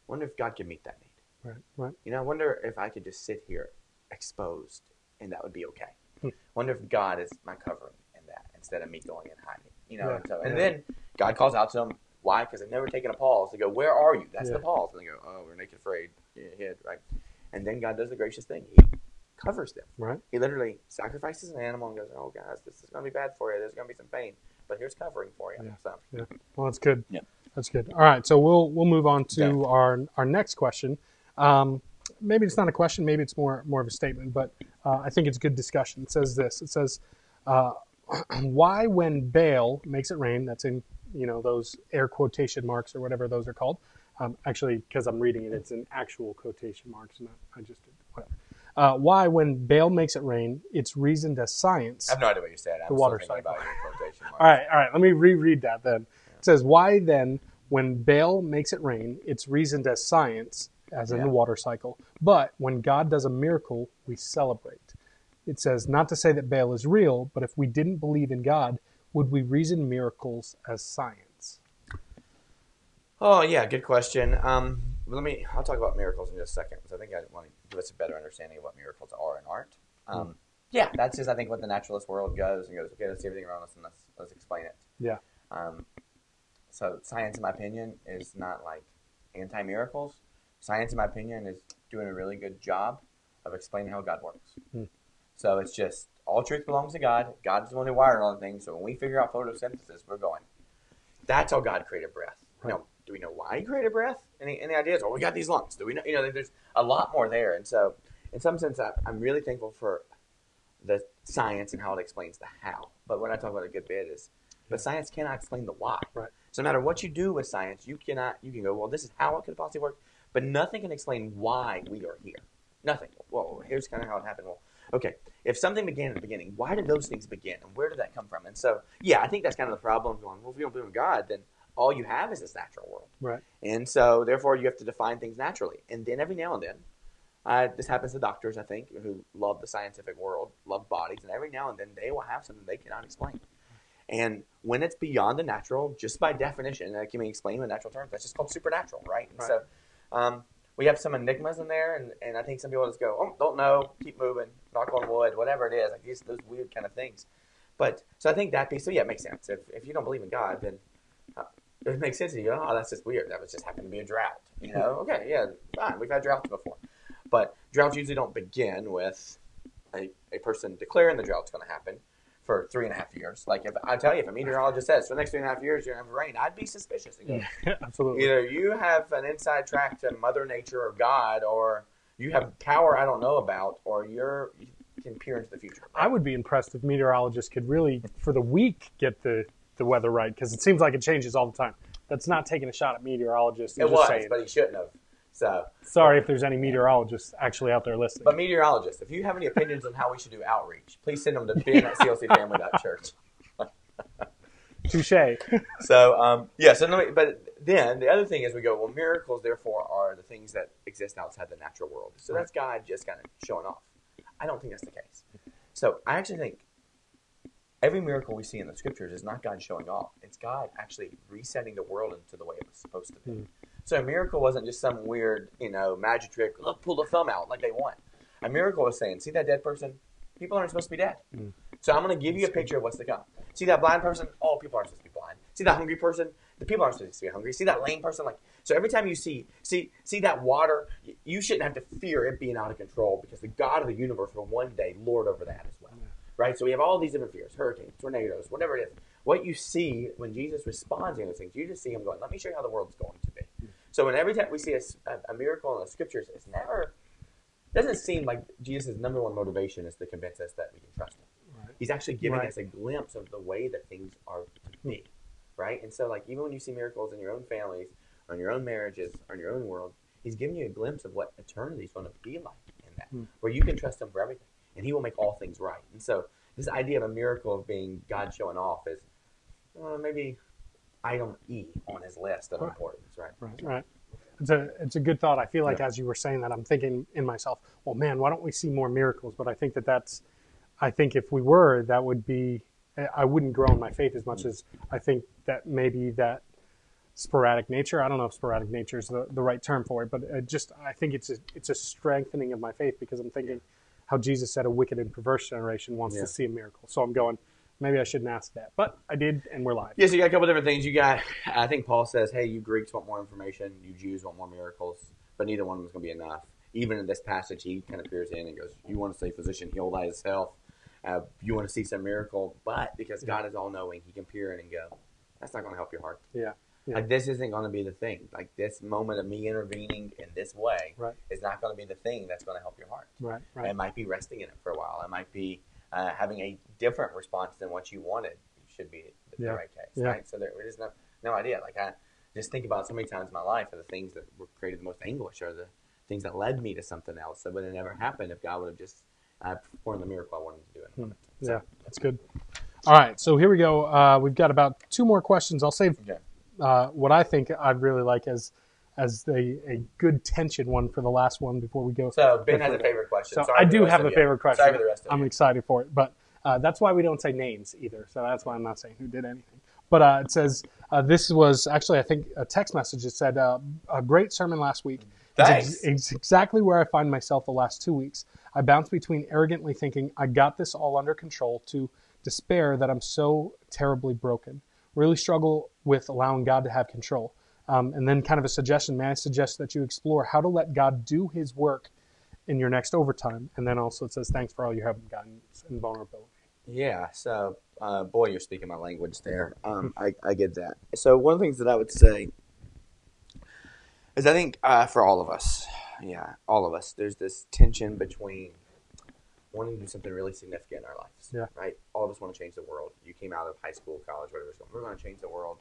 Speaker 1: Wonder if God could meet that need.
Speaker 2: Right, right.
Speaker 1: You know, I wonder if I could just sit here exposed and that would be okay.
Speaker 2: Hmm.
Speaker 1: wonder if God is my covering in that instead of me going and hiding. You know,
Speaker 2: Yeah,
Speaker 1: and, so, and then God calls out to them. Why? Because they've never taken a pause They go, Where are you? That's
Speaker 2: Yeah.
Speaker 1: the pause. And they go, Oh, we're naked, afraid, yeah, hid, right? And then God does the gracious thing. He covers them.
Speaker 2: Right.
Speaker 1: He literally sacrifices an animal and goes, Oh, guys, this is going to be bad for you. There's going to be some pain. But here's covering for you.
Speaker 2: Yeah.
Speaker 1: So,
Speaker 2: Well, that's good.
Speaker 1: Yeah.
Speaker 2: That's good. All right, so we'll we'll move on to
Speaker 1: Okay.
Speaker 2: our our next question. Um, maybe it's not a question. Maybe it's more more of a statement, but uh, I think it's good discussion. It says this. It says, uh, "Why, when Baal makes it rain, that's in you know those air quotation marks or whatever those are called. Um, actually, because I'm reading it, it's an actual quotation marks, not I just did whatever. Uh, why, when Baal makes it rain, it's reasoned as science.
Speaker 1: I have no idea what you said. I'm
Speaker 2: The water cycle.
Speaker 1: about your quotation marks.
Speaker 2: All right, all right. Let me reread that then. It says, "Why then, when Baal makes it rain, it's reasoned as science, as in
Speaker 1: Yeah.
Speaker 2: the water cycle. But when God does a miracle, we celebrate." It says, "Not to say that Baal is real, but if we didn't believe in God, would we reason miracles as science?"
Speaker 1: Oh yeah, good question. Um, let me. I'll talk about miracles in just a second because I think I want to give us a better understanding of what miracles are and aren't. Um, yeah, that's just I think what the naturalist world goes and goes. Okay, let's see everything around us and let's let's explain it.
Speaker 2: Yeah.
Speaker 1: Um, so science, in my opinion, is not like anti miracles. Science, in my opinion, is doing a really good job of explaining how God works.
Speaker 2: Hmm.
Speaker 1: So it's just all truth belongs to God. God's the one who wired all the things. So when we figure out photosynthesis, we're going. That's how God created breath.
Speaker 2: Right.
Speaker 1: Now, do we know why He created breath? Any any ideas? Well, we got these lungs. Do we know? You know, there's a lot more there. And so, in some sense, I'm really thankful for the science and how it explains the how. But what I talk about a good bit is, but science cannot explain the why.
Speaker 2: Right.
Speaker 1: So no matter what you do with science, you cannot. You can go, well, this is how it could possibly work, but nothing can explain why we are here. Nothing. Well, here's kind of how it happened. Well, okay, if something began at the beginning, why did those things begin, and where did that come from? And so, yeah, I think that's kind of the problem. Going, well, if you don't believe in God, then all you have is this natural world.
Speaker 2: Right.
Speaker 1: And so, therefore, you have to define things naturally. And then every now and then, uh, this happens to doctors, I think, who love the scientific world, love bodies, and every now and then they will have something they cannot explain. And when it's beyond the natural, just by definition, that can be explained in natural terms, that's just called supernatural, right? And
Speaker 2: Right.
Speaker 1: so um, we have some enigmas in there, and, and I think some people just go, oh, don't know, keep moving, knock on wood, whatever it is, like these those weird kind of things. But so I think that piece, so yeah, it makes sense. If, if you don't believe in God, then uh, it makes sense to you. Oh, that's just weird. That was just happened to be a drought. You know? Okay, yeah, fine. We've had droughts before, but droughts usually don't begin with a, a person declaring the drought's going to happen for three and a half years. Like if I tell you, if a meteorologist says for the next three and a half years you're going to have rain, I'd be suspicious. Go,
Speaker 2: Absolutely.
Speaker 1: Either you have an inside track to Mother Nature or God, or you have power I don't know about, or you're you can peer into the future.
Speaker 2: I would be impressed if meteorologists could really, for the week, get the, the weather right because it seems like it changes all the time. That's not taking a shot at meteorologists.
Speaker 1: It was,
Speaker 2: saying.
Speaker 1: but he shouldn't have. So,
Speaker 2: Sorry if there's any meteorologists actually out there listening.
Speaker 1: but meteorologists, if you have any opinions on how we should do outreach, please send them to ben at clcfamily.church.
Speaker 2: Touche.
Speaker 1: So, um, yeah. So, no, but then the other thing is we go, well, miracles therefore are the things that exist outside the natural world. So that's God just kind of showing off. I don't think that's the case. So I actually think every miracle we see in the scriptures is not God showing off. It's God actually resetting the world into the way it was supposed to be.
Speaker 2: Hmm.
Speaker 1: So a miracle wasn't just some weird, you know, magic trick. Look, pull the thumb out like they want. A miracle was saying, see that dead person? People aren't supposed to be dead.
Speaker 2: Hmm.
Speaker 1: So I'm going to give you a picture of what's to come. See that blind person? Oh, people aren't supposed to be blind. See that hungry person? The people aren't supposed to be hungry. See that lame person? Like so, every time you see see see that water, you shouldn't have to fear it being out of control because the God of the universe will one day lord over that as well, right? So we have all these different fears: hurricanes, tornadoes, whatever it is. What you see when Jesus responds to those things, you just see him going, "Let me show you how the world's going to be." So, when every time we see a miracle in the scriptures, it's never doesn't seem like Jesus' number one motivation is to convince us that we can trust him.
Speaker 2: Right.
Speaker 1: He's actually giving
Speaker 2: Right.
Speaker 1: us a glimpse of the way that things are to be, right? And so, like, even when you see miracles in your own families, on your own marriages, on your own world, he's giving you a glimpse of what eternity is going to be like in that,
Speaker 2: Hmm.
Speaker 1: where you can trust him for everything, and he will make all things right. And so, this idea of a miracle of being God showing off is uh, maybe item E on his list of
Speaker 2: Right.
Speaker 1: importance, right?
Speaker 2: Right, right. It's a it's a good thought. I feel like as you were saying that, I'm thinking in myself, well, man, why don't we see more miracles? But I think that that's, I think if we were, that would be, I wouldn't grow in my faith as much mm. as I think that maybe that sporadic nature. I don't know if sporadic nature is the, the right term for it, but it just I think it's a it's a strengthening of my faith because I'm thinking how Jesus said a wicked and perverse generation wants
Speaker 1: Yeah.
Speaker 2: to see a miracle. So I'm going, maybe I shouldn't ask that, but I did, and we're live.
Speaker 1: Yes, you got a couple different things. You got, I think Paul says, hey, you Greeks want more information, you Jews want more miracles, but neither one of them is going to be enough. Even in this passage, he kind of peers in and goes, you want to say, physician, heal thyself. Uh, you want to see some miracle, but because God is all knowing, he can peer in and go, that's not going to help your heart.
Speaker 2: Yeah, Yeah.
Speaker 1: Like, this isn't going to be the thing. Like, this moment of me intervening in this way
Speaker 2: Right.
Speaker 1: is not going to be the thing that's going to help your heart.
Speaker 2: right, right.
Speaker 1: It might be resting in it for a while. It might be uh, having a different response than what you wanted should be the,
Speaker 2: Yeah.
Speaker 1: the right case,
Speaker 2: Yeah.
Speaker 1: right? So there is no no idea. Like I just think about so many times in my life are the things that were created the most anguish are the things that led me to something else that would have never happened if God would have just uh, performed the miracle I wanted to do the moment. So,
Speaker 2: Yeah, that's good. All right, so here we go. Uh, we've got about two more questions. I'll save
Speaker 1: Okay.
Speaker 2: uh, what I think I'd really like as as a, a good tension one for the last one before we go.
Speaker 1: So Ben has a favorite question.
Speaker 2: So
Speaker 1: Sorry
Speaker 2: I do have a
Speaker 1: you.
Speaker 2: favorite question.
Speaker 1: Sorry for the rest of
Speaker 2: I'm
Speaker 1: you.
Speaker 2: excited for it, but uh, that's why we don't say names either. So that's why I'm not saying who did anything. But uh, it says uh, this was actually I think a text message that said uh, a great sermon last week. It's, ex-
Speaker 1: Thanks.
Speaker 2: it's exactly where I find myself the last two weeks. I bounce between arrogantly thinking I got this all under control to despair that I'm so terribly broken. Really struggle with allowing God to have control. Um, and then, kind of a suggestion. May I suggest that you explore how to let God do His work in your next overtime? And then also it says, "Thanks for all your help, guidance, and vulnerability."
Speaker 1: Yeah, so uh, boy, you're speaking my language there. Um, I, I get that. So one of the things that I would say is I think uh, for all of us, yeah, all of us, there's this tension between wanting to do something really significant in our lives.
Speaker 2: Yeah.
Speaker 1: Right? All of us want to change the world. You came out of high school, college, whatever going. We're going to change the world.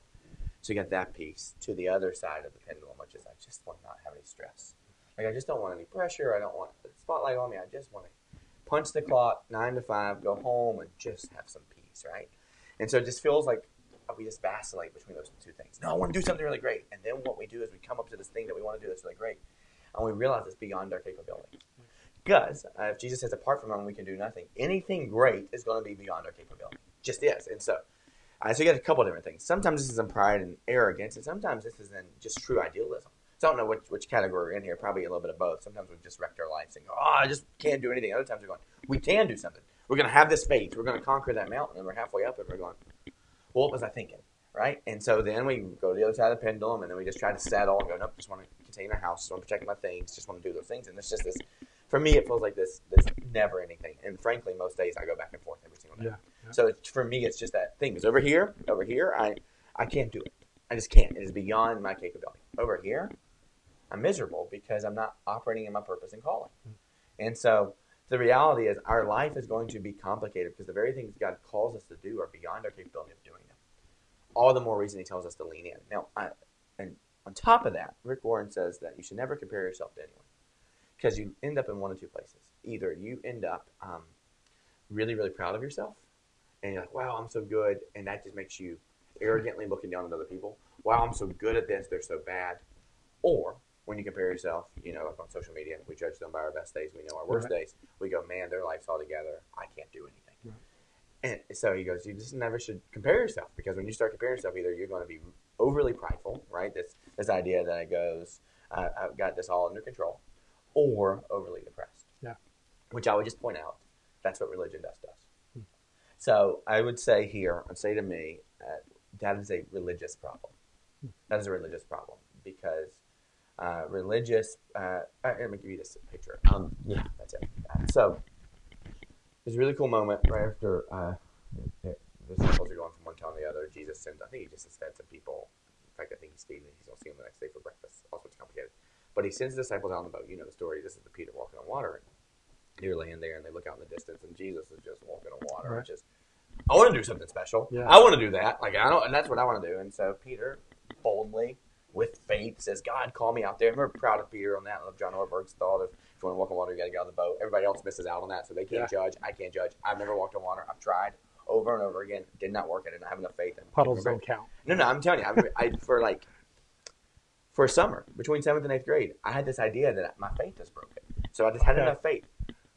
Speaker 1: So you that piece to the other side of the pendulum, which is I just want to not have any stress. Like I just don't want any pressure. I don't want the spotlight on me. I just want to punch the clock, nine to five, go home, and just have some peace, right? And so it just feels like we just vacillate between those two things. No, I want to do something really great, and then what we do is we come up to this thing that we want to do that's really great, and we realize it's beyond our capability. Because uh, if Jesus says, "Apart from Him, we can do nothing," anything great is going to be beyond our capability. Just is, and so. Uh, so you got a couple different things. Sometimes this is in pride and arrogance, and sometimes this is in just true idealism. So I don't know which, which category we're in here. Probably a little bit of both. Sometimes we've just wrecked our lives and go, oh, I just can't do anything. Other times we're going, we can do something. We're going to have this faith. We're going to conquer that mountain. And we're halfway up and we're going, well, what was I thinking? Right? And so then we go to the other side of the pendulum and then we just try to settle and go, nope, just want to contain our house. Just want to protect my things. Just want to do those things. And it's just this, for me, it feels like this, this never anything. And frankly, most days I go back and forth every single day.
Speaker 2: Yeah, yeah.
Speaker 1: So it's, for me, it's just that thing. Because over here, over here, I I can't do it. I just can't. It is beyond my capability. Over here, I'm miserable because I'm not operating in my purpose and calling. And so the reality is, our life is going to be complicated because the very things God calls us to do are beyond our capability of doing them. All the more reason He tells us to lean in. Now, I, and on top of that, Rick Warren says that you should never compare yourself to anyone because you end up in one of two places. Either you end up um, really, really proud of yourself, and you're like, "Wow, I'm so good," and that just makes you arrogantly looking down at other people. Wow, I'm so good at this; they're so bad. Or when you compare yourself, you know, like on social media, we judge them by our best days. We know our worst
Speaker 2: Right.
Speaker 1: days. We go, "Man, their life's all together. I can't do anything."
Speaker 2: Right.
Speaker 1: And so he goes, "You just never should compare yourself because when you start comparing yourself, either you're going to be overly prideful, right? This this idea that it goes, uh, I've got this all under control, or overly depressed.
Speaker 2: Yeah.
Speaker 1: Which I would just point out, that's what religion does to us. So I would say here, and say to me, uh, that is a religious problem. That is a religious problem because uh, religious. Uh, uh, let me give you this picture. Um, yeah, that's it. So there's a really cool moment right after uh, the disciples are going from one town to the other. Jesus sends. I think he just fed some people. In fact, I think he's feeding. He's going to see them the next day for breakfast. Also, it's complicated. But he sends the disciples out on the boat. You know the story. This is the Peter walking on water. And they're laying there, and they look out in the distance, and Jesus is just walking on water.
Speaker 2: Right.
Speaker 1: Which is, I want to do something special.
Speaker 2: Yeah.
Speaker 1: I want to do that. Like I don't, and that's what I want to do. And so Peter boldly, with faith, says, "God, call me out there." I'm very proud of Peter on that. I love John Ortberg's thought of if you want to walk on water, you got to get on the boat. Everybody else misses out on that, so they can't judge. I can't judge. I've never walked on water. I've tried over and over again. Did not work. I didn't have enough faith. And
Speaker 2: Puddles don't count.
Speaker 1: no, no, I'm telling you, I, I for like for summer between seventh and eighth grade, I had this idea that my faith is broken. So I just had
Speaker 2: Okay.
Speaker 1: enough faith.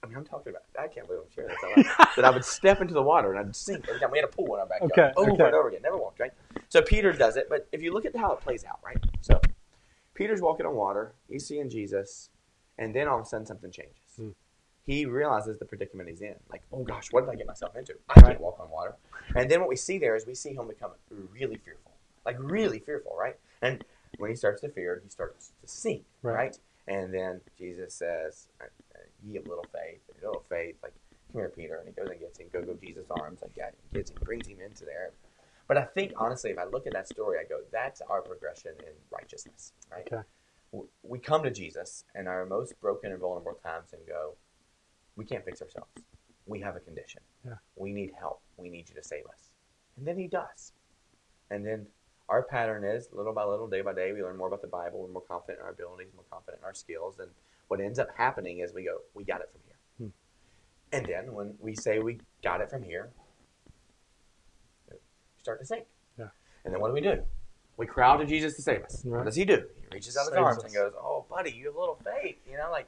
Speaker 1: I mean, I'm talking about. I can't believe I'm sharing this. out loud. that I would step into the water and I'd sink every time we had a pool in our backyard,
Speaker 2: Okay,
Speaker 1: over
Speaker 2: okay.
Speaker 1: and over again. Never walked right. So Peter does it, but if you look at how it plays out, right? So Peter's walking on water. He's seeing Jesus, and then all of a sudden something changes.
Speaker 2: Hmm.
Speaker 1: He realizes the predicament he's in. Like, oh gosh, what did I get myself into? I can't walk on water. And then what we see there is we see him become really fearful, like really fearful, right? And when he starts to fear, he starts to sink,
Speaker 2: Right.
Speaker 1: right? And then Jesus says, "Ye of little faith, little faith." Like, come here, Peter, and he goes and gets him. Go, go, Jesus' arms. Like, yeah, he gets him, brings him into there. But I think honestly, if I look at that story, I go, "That's our progression in righteousness, right?"
Speaker 2: Okay.
Speaker 1: we come to Jesus in our most broken and vulnerable times and go, we can't fix ourselves. We have a condition.
Speaker 2: Yeah.
Speaker 1: We need help. We need you to save us. And then he does. And then our pattern is little by little, day by day, we learn more about the Bible. We're more confident in our abilities, more confident in our skills. And what ends up happening is we go, we got it from here.
Speaker 2: Hmm.
Speaker 1: And then when we say we got it from here, we start to sink.
Speaker 2: Yeah.
Speaker 1: And then what do we do? We crowd to Jesus to save us.
Speaker 2: Right.
Speaker 1: What does he do? He reaches out his arms
Speaker 2: us.
Speaker 1: and goes, "Oh, buddy, you have a little faith." You know, like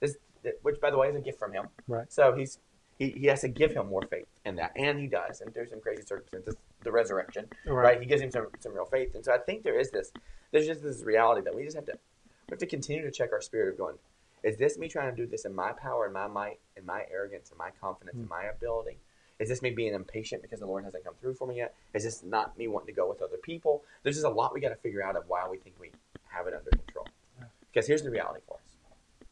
Speaker 1: this, which by the way is a gift from him.
Speaker 2: Right.
Speaker 1: So he's he, he has to give him more faith in that, and he does. And through some crazy circumstances, the resurrection, right? He gives him some some real faith, and so I think there is this. There's just this reality that we just have to we have to continue to check our spirit of going. Is this me trying to do this in my power, in my might, in my arrogance, in my confidence, in
Speaker 2: Mm.
Speaker 1: my ability? Is this me being impatient because the Lord hasn't come through for me yet? Is this not me wanting to go with other people? There's just a lot we got to figure out of why we think we have it under control.
Speaker 2: Yeah.
Speaker 1: Because here's the reality for us: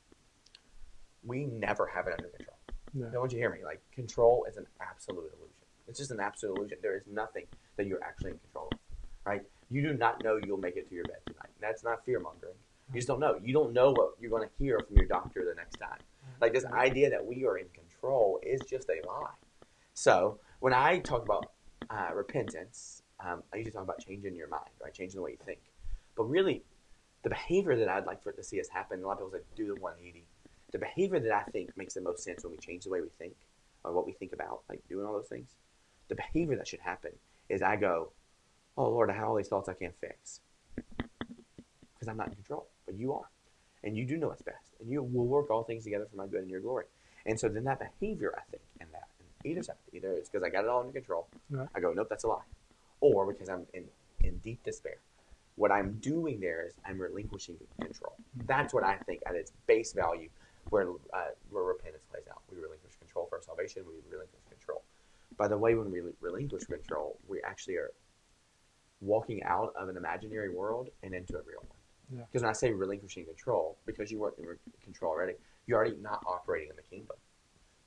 Speaker 1: we never have it under control.
Speaker 2: No.
Speaker 1: Don't you hear me? Like control is an absolute illusion. It's just an absolute illusion. There is nothing that you're actually in control of. Right? You do not know you'll make it to your bed tonight. That's not fear mongering. You just don't know. You don't know what you're going to hear from your doctor the next time. Like this idea that we are in control is just a lie. So when I talk about uh, repentance, um, I usually talk about changing your mind, right? Changing the way you think. But really, the behavior that I'd like for it to see us happen, a lot of people say do the 180. The behavior that I think makes the most sense when we change the way we think or what we think about, like doing all those things. The behavior that should happen is I go, oh Lord, I have all these thoughts I can't fix because I'm not in control, but you are, and you do know what's best, and you will work all things together for my good and your glory. And so then that behavior, I think, and that and either side, either it's because I got it all under control.
Speaker 2: Right.
Speaker 1: I go, nope, that's a lie, or because I'm in in deep despair. What I'm doing there is I'm relinquishing control. That's what I think at its base value, where uh, where repentance plays out. We relinquish control for our salvation. We relinquish control. By the way, when we relinquish control, we actually are walking out of an imaginary world and into a real one.
Speaker 2: Yeah.
Speaker 1: Because when I say relinquishing control, because you weren't in control already, you're already not operating in the kingdom.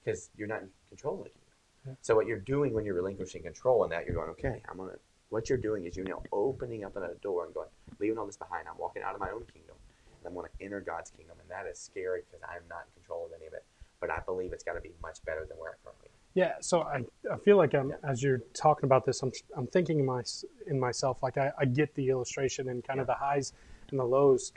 Speaker 1: because you're not in control of the kingdom.
Speaker 2: Yeah.
Speaker 1: So what you're doing when you're relinquishing control and that you're going, okay, I'm gonna. What you're doing is you're now opening up another door and going, leaving all this behind. I'm walking out of my own kingdom and I'm going to enter God's kingdom, and that is scary because I'm not in control of any of it. But I believe it's got to be much better than where I currently.
Speaker 2: Yeah, so I, I feel like I'm, as you're talking about this, I'm, I'm thinking in, my, in myself, like I, I get the illustration and kind of the highs and the lows.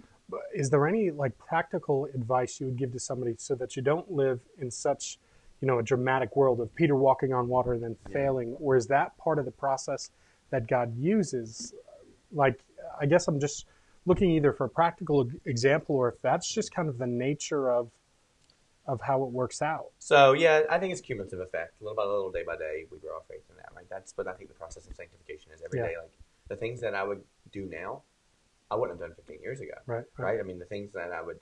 Speaker 2: Is there any like practical advice you would give to somebody so that you don't live in such, you know, a dramatic world of Peter walking on water and then
Speaker 1: Yeah.
Speaker 2: failing? Or is that part of the process that God uses? Like, I guess I'm just looking either for a practical example or if that's just kind of the nature of of how it works out.
Speaker 1: So yeah, I think it's cumulative effect. Little by little, day by day, we grow our faith in that. Right? That's what I think the process of sanctification is every
Speaker 2: Yeah.
Speaker 1: day. Like the things that I would do now, I wouldn't have done 15 years ago.
Speaker 2: Right.
Speaker 1: Right? I mean, the things that I would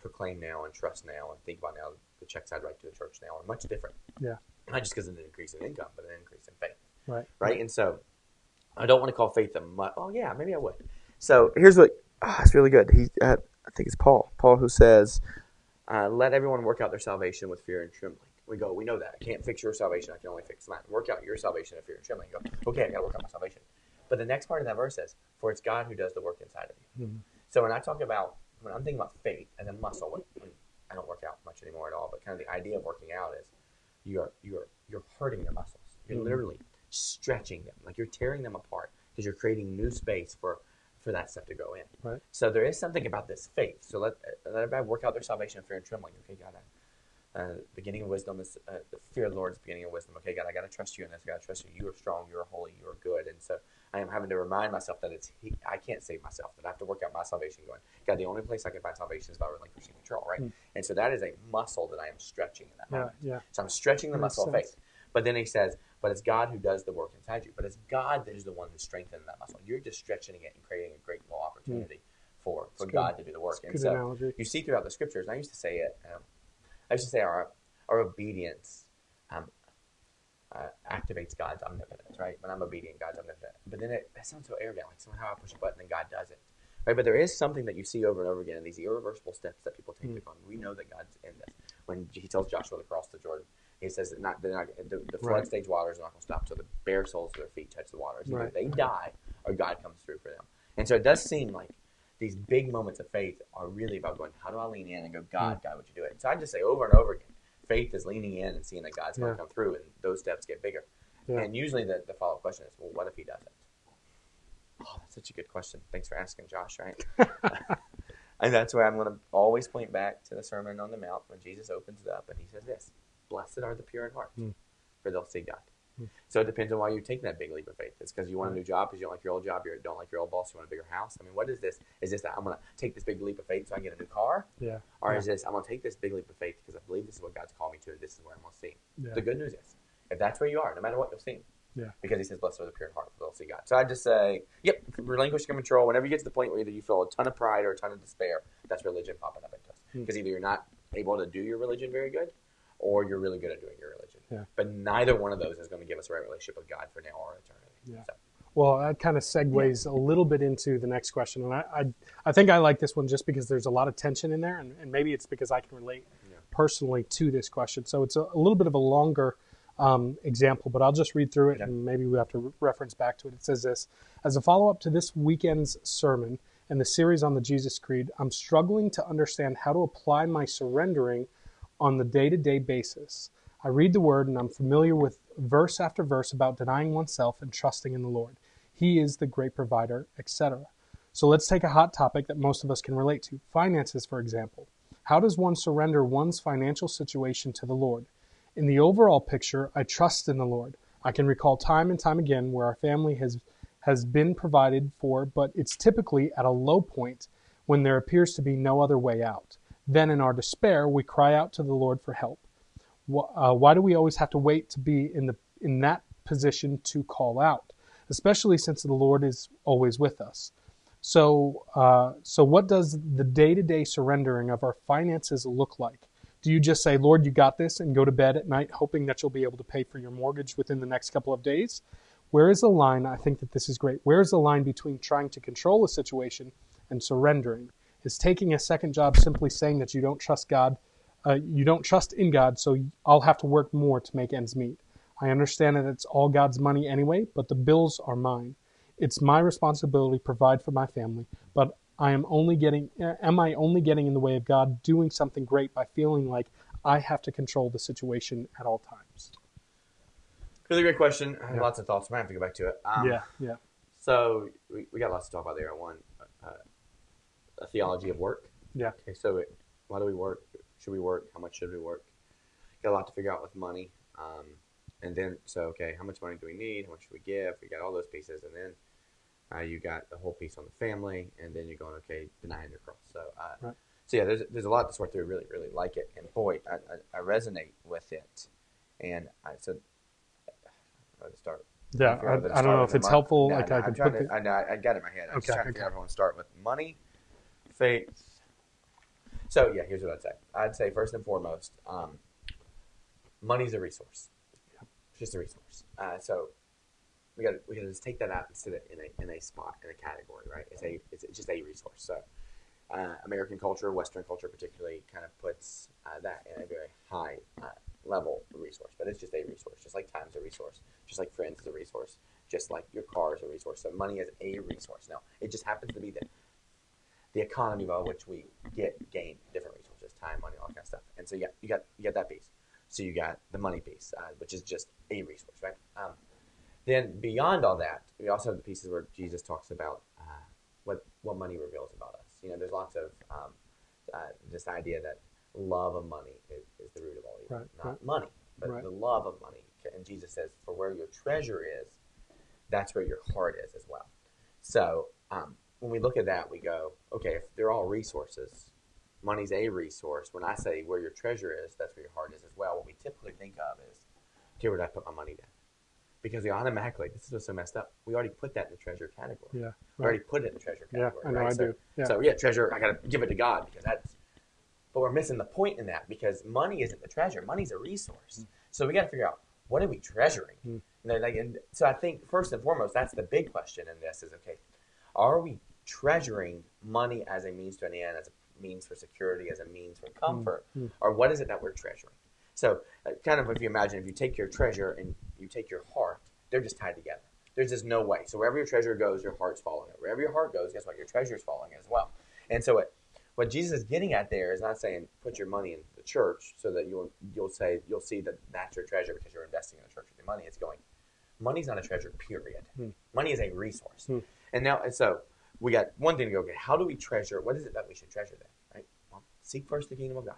Speaker 1: proclaim now and trust now and think about now, the checks I'd write to the church now are much different.
Speaker 2: Yeah.
Speaker 1: Not just because of an increase in income, but an increase in faith.
Speaker 2: Right.
Speaker 1: Right. And so, I don't want to call faith a mu Oh yeah, maybe I would. So here's what. Oh, it's really good. He, uh, I think it's Paul. Paul who says, uh, "Let everyone work out their salvation with fear and trembling." We go. We know that. I can't fix your salvation. I can only fix mine. Work out your salvation with fear and trembling. You go. Okay, I got to work out my salvation. But the next part of that verse says, "For it's God who does the work inside of you."
Speaker 2: Mhm.
Speaker 1: So when I talk about when I'm thinking about faith as a muscle, when, when I don't work out much anymore at all, but kind of the idea of working out is you're you're you're hurting your muscles. You're
Speaker 2: Mhm.
Speaker 1: literally stretching them, like you're tearing them apart because you're creating new space for for that stuff to go in.
Speaker 2: Right.
Speaker 1: So there is something about this faith. So let let everybody work out their salvation in fear and trembling. Okay, God. I, uh, beginning of wisdom is uh, the fear of the Lord is the beginning of wisdom. Okay, God, I got to trust you in this. I got to trust you. You are strong. You are holy. You are good. And so I am having to remind myself that it's he, I can't save myself. That I have to work out my salvation. Going, God, the only place I can find salvation is by relinquishing control. Right.
Speaker 2: Hmm.
Speaker 1: And so that is a muscle that I am stretching in that
Speaker 2: Yeah.
Speaker 1: moment.
Speaker 2: Yeah.
Speaker 1: So I'm stretching the muscle of faith. But then he says, but it's God who does the work inside you. But it's God that is the one who's strengthening that muscle. You're just stretching it and creating a great little opportunity for, for
Speaker 2: It's good.
Speaker 1: God to do the work.
Speaker 2: It's
Speaker 1: And
Speaker 2: good
Speaker 1: so
Speaker 2: analogy.
Speaker 1: you see throughout the scriptures, and I used to say it, um, I used to say our, our obedience um, uh, activates God's omnipotence, right? When I'm obedient, God's omnipotent. But then it, that sounds so arrogant, like somehow I push a button and God does it. Right, but there is something that you see over and over again in these irreversible steps that people take
Speaker 2: Mm.
Speaker 1: go. We know that God's in this. When he tells Joshua to cross the Jordan, he says that not, not the, the flood
Speaker 2: Right.
Speaker 1: stage waters are not going to stop till the bare soles of their feet touch the waters. Either
Speaker 2: Right.
Speaker 1: they die or God comes through for them. And so it does seem like these big moments of faith are really about going, how do I lean in and go, God, God, would you do it? And so I just say over and over again, faith is leaning in and seeing that God's going
Speaker 2: Yeah.
Speaker 1: to come through, and those steps get bigger.
Speaker 2: Yeah.
Speaker 1: And usually the, the follow up question is, well, what if He doesn't? Oh, that's such a good question. Thanks for asking, Josh. Right? and that's where I'm going to always point back to the Sermon on the Mount when Jesus opens it up and He says this: "Blessed are the pure in heart,
Speaker 2: Hmm.
Speaker 1: for they'll see God." So it depends on why you're taking that big leap of faith. It's because you want a new job, because you don't like your old job, you don't like your old boss, you want a bigger house. I mean, what is this? Is this that I'm going to take this big leap of faith so I can get a new car?
Speaker 2: Yeah.
Speaker 1: Or
Speaker 2: Yeah.
Speaker 1: is this I'm going to take this big leap of faith because I believe this is what God's called me to, this is where I'm going to see.
Speaker 2: Yeah.
Speaker 1: The good news is, if that's where you are, no matter what, you'll see. Him.
Speaker 2: Yeah.
Speaker 1: Because He says, "Blessed are the pure in heart, for they'll see God." So I just say, "Yep, relinquish your control." Whenever you get to the point where either you feel a ton of pride or a ton of despair, that's religion popping up into us.
Speaker 2: Hmm.
Speaker 1: Because either you're not able to do your religion very good, or you're really good at doing your religion.
Speaker 2: Yeah.
Speaker 1: But neither one of those is going to give us a right relationship with God for now or eternity.
Speaker 2: Yeah.
Speaker 1: So,
Speaker 2: Well, that kind of segues a little bit into the next question, and I, I, I think I like this one just because there's a lot of tension in there, and, and maybe it's because I can relate
Speaker 1: Yeah.
Speaker 2: personally to this question. So it's a, a little bit of a longer um, example, but I'll just read through it,
Speaker 1: Okay.
Speaker 2: and maybe we have to re- reference back to it. It says this: as a follow-up to this weekend's sermon and the series on the Jesus Creed, I'm struggling to understand how to apply my surrendering on the day-to-day basis. I read the word and I'm familiar with verse after verse about denying oneself and trusting in the Lord. He is the great provider, etc. So let's take a hot topic that most of us can relate to finances, for example. How does one surrender one's financial situation to the Lord? In the overall picture, I trust in the Lord. I can recall time and time again where our family has, has been provided for, but it's typically at a low point when there appears to be no other way out. Then, in our despair, we cry out to the Lord for help. Uh, why do we always have to wait to be in the in that position to call out, especially since the Lord is always with us? So, uh, so what does the day-to-day surrendering of our finances look like? Do you just say, "Lord, you got this," and go to bed at night hoping that you'll be able to pay for your mortgage within the next couple of days? Where is the line? I think that this is great. Where is the line between trying to control a situation and surrendering? Is taking a second job simply saying that you don't trust God uh, you don't trust in God, so I'll have to work more to make ends meet. I understand that it's all God's money anyway, but the bills are mine. It's my responsibility to provide for my family, but I am only getting am I only getting in the way of God doing something great by feeling like I have to control the situation at all times?
Speaker 1: Really great question. I have
Speaker 2: Yeah.
Speaker 1: lots of thoughts. I might have to go back to it. Um,
Speaker 2: yeah, yeah,
Speaker 1: So we, we got lots to talk about there. One, uh, a theology of work.
Speaker 2: Yeah.
Speaker 1: Okay. So it, why do we work? Should we work? How much should we work? Got a lot to figure out with money. Um, and then so okay, how much money do we need? How much should we give? We got all those pieces, and then uh, you got the whole piece on the family, and then you're going okay, denying your cross. So uh,
Speaker 2: Right.
Speaker 1: so yeah, there's there's a lot to sort through. Really really like it, and boy, I, I, I resonate with it. And I so how to start.
Speaker 2: yeah.
Speaker 1: figure out whether to
Speaker 2: I, I don't know if it's
Speaker 1: the mon-
Speaker 2: helpful.
Speaker 1: No,
Speaker 2: like
Speaker 1: no,
Speaker 2: I can
Speaker 1: trying
Speaker 2: put
Speaker 1: to,
Speaker 2: the,
Speaker 1: I, know, I got it in my head. I'm just
Speaker 2: Okay,
Speaker 1: trying to
Speaker 2: okay.
Speaker 1: figure out I want to start with money, faith. So yeah, here's what I'd say. I'd say first and foremost, um, money's a resource. It's just a resource. Uh, so we got we got to just take that out and sit it in a in a spot in a category, right? It's a it's just a resource. So uh, American culture, Western culture particularly, kind of puts uh, that in a very high uh, level resource, but it's just a resource, just like time's a resource, just like friends is a resource, just like your car is a resource. So money is a resource. Now it just happens to be the the economy by which we get gain different resources, time, money, all that kind of stuff. And so you got you got you got that piece. So you got the money piece, uh, which is just a resource, right? Um, then beyond all that, we also have the pieces where Jesus talks about uh, what what money reveals about us. You know, there's lots of um, uh, this idea that love of money is, is the root of all evil,
Speaker 2: Right,
Speaker 1: not
Speaker 2: right.
Speaker 1: money, but
Speaker 2: Right.
Speaker 1: the love of money. And Jesus says, "For where your treasure is, that's where your heart is as well." So um, when we look at that, we go, okay, if they're all resources, money's a resource. When I say where your treasure is, that's where your heart is as well. What we typically think of is, okay, where did I put my money then? Because we automatically, this is what's so messed up. We already put that in the treasure category.
Speaker 2: yeah,
Speaker 1: We already put it in the treasure
Speaker 2: yeah.
Speaker 1: category.
Speaker 2: I know
Speaker 1: right?
Speaker 2: I
Speaker 1: so,
Speaker 2: do. Yeah,
Speaker 1: so yeah, treasure. I got to give it to God because that's. But we're missing the point in that because money isn't the treasure. Money's a resource. So we got to figure out what are we treasuring.
Speaker 2: Mm.
Speaker 1: You know, like, and so I think first and foremost, that's the big question in this: is okay, are we treasuring money as a means to an end, as a means for security, as a means for comfort,
Speaker 2: Mm.
Speaker 1: or what is it that we're treasuring? So, uh, kind of if you imagine, if you take your treasure and you take your heart, they're just tied together. There's just no way. So wherever your treasure goes, your heart's following it. Wherever your heart goes, guess what? Your treasure's following as well. And so it, what Jesus is getting at there is not saying put your money in the church so that you'll you'll say you'll see that that's your treasure because you're investing in the church with your money. It's going, money's not a treasure. Period.
Speaker 2: Hmm.
Speaker 1: Money is a resource.
Speaker 2: Hmm.
Speaker 1: And now, and so we got one thing to go. Okay, how do we treasure? What is it that we should treasure then? Right? Well, seek first the kingdom of God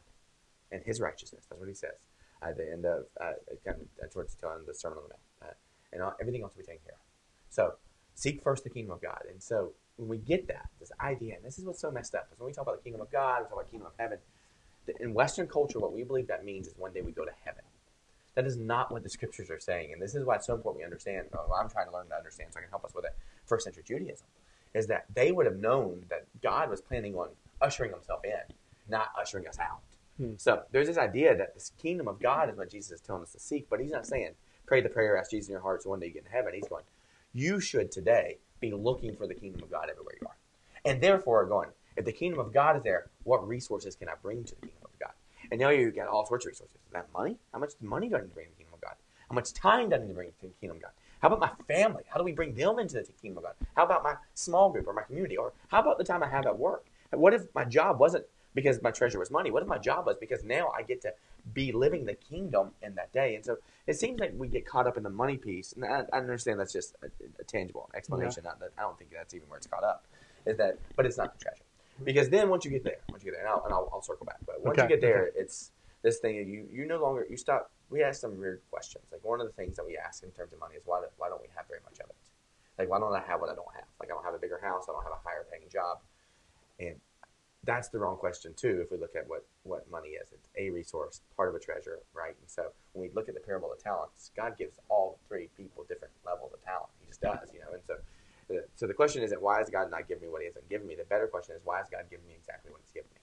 Speaker 1: and His righteousness. That's what He says at the end of uh, of towards the end of the Sermon on the Mount, uh, and all, everything else will be taken care. So seek first the kingdom of God. And so when we get that, this idea, and this is what's so messed up, is when we talk about the kingdom of God, we talk about kingdom of heaven. In Western culture, what we believe that means is one day we go to heaven. That is not what the scriptures are saying, and this is why it's so important we understand. uh, I'm trying to learn to understand, so I can help us with it. First century Judaism is that they would have known that God was planning on ushering Himself in, not ushering us out.
Speaker 2: Hmm.
Speaker 1: So there's this idea that this kingdom of God is what Jesus is telling us to seek, but He's not saying pray the prayer, ask Jesus in your heart, so one day you get in heaven. He's going, you should today be looking for the kingdom of God everywhere you are. And therefore are going, if the kingdom of God is there, what resources can I bring to the kingdom of God? And now you got all sorts of resources. Is that money? How much money do I need to bring to the kingdom of God? How much time do I need to bring to the kingdom of God? How about my family? How do we bring them into the kingdom of God? How about my small group or my community? Or how about the time I have at work? What if my job wasn't because my treasure was money? What if my job was because now I get to be living the kingdom in that day? And so it seems like we get caught up in the money piece. And I, I understand that's just a, a tangible explanation. Not that I don't think that's even where it's caught up. Is that, but it's not the treasure. Because then once you get there, once you get there, and I'll, and I'll, I'll circle back. But once
Speaker 2: Okay,
Speaker 1: you get there, it's this thing. You you no longer you stop. We ask some weird questions. Like one of the things that we ask in terms of money is why do, why don't we have very much of it? Like why don't I have what I don't have? Like I don't have a bigger house. I don't have a higher paying job. And that's the wrong question too. If we look at what what money is, it's a resource, part of a treasure, right? And so when we look at the parable of talents, God gives all three people different levels of talent. He just does, you know. And so, the, so the question isn't why is God not giving me what He hasn't given me. The better question is why is God giving me exactly what He's given me?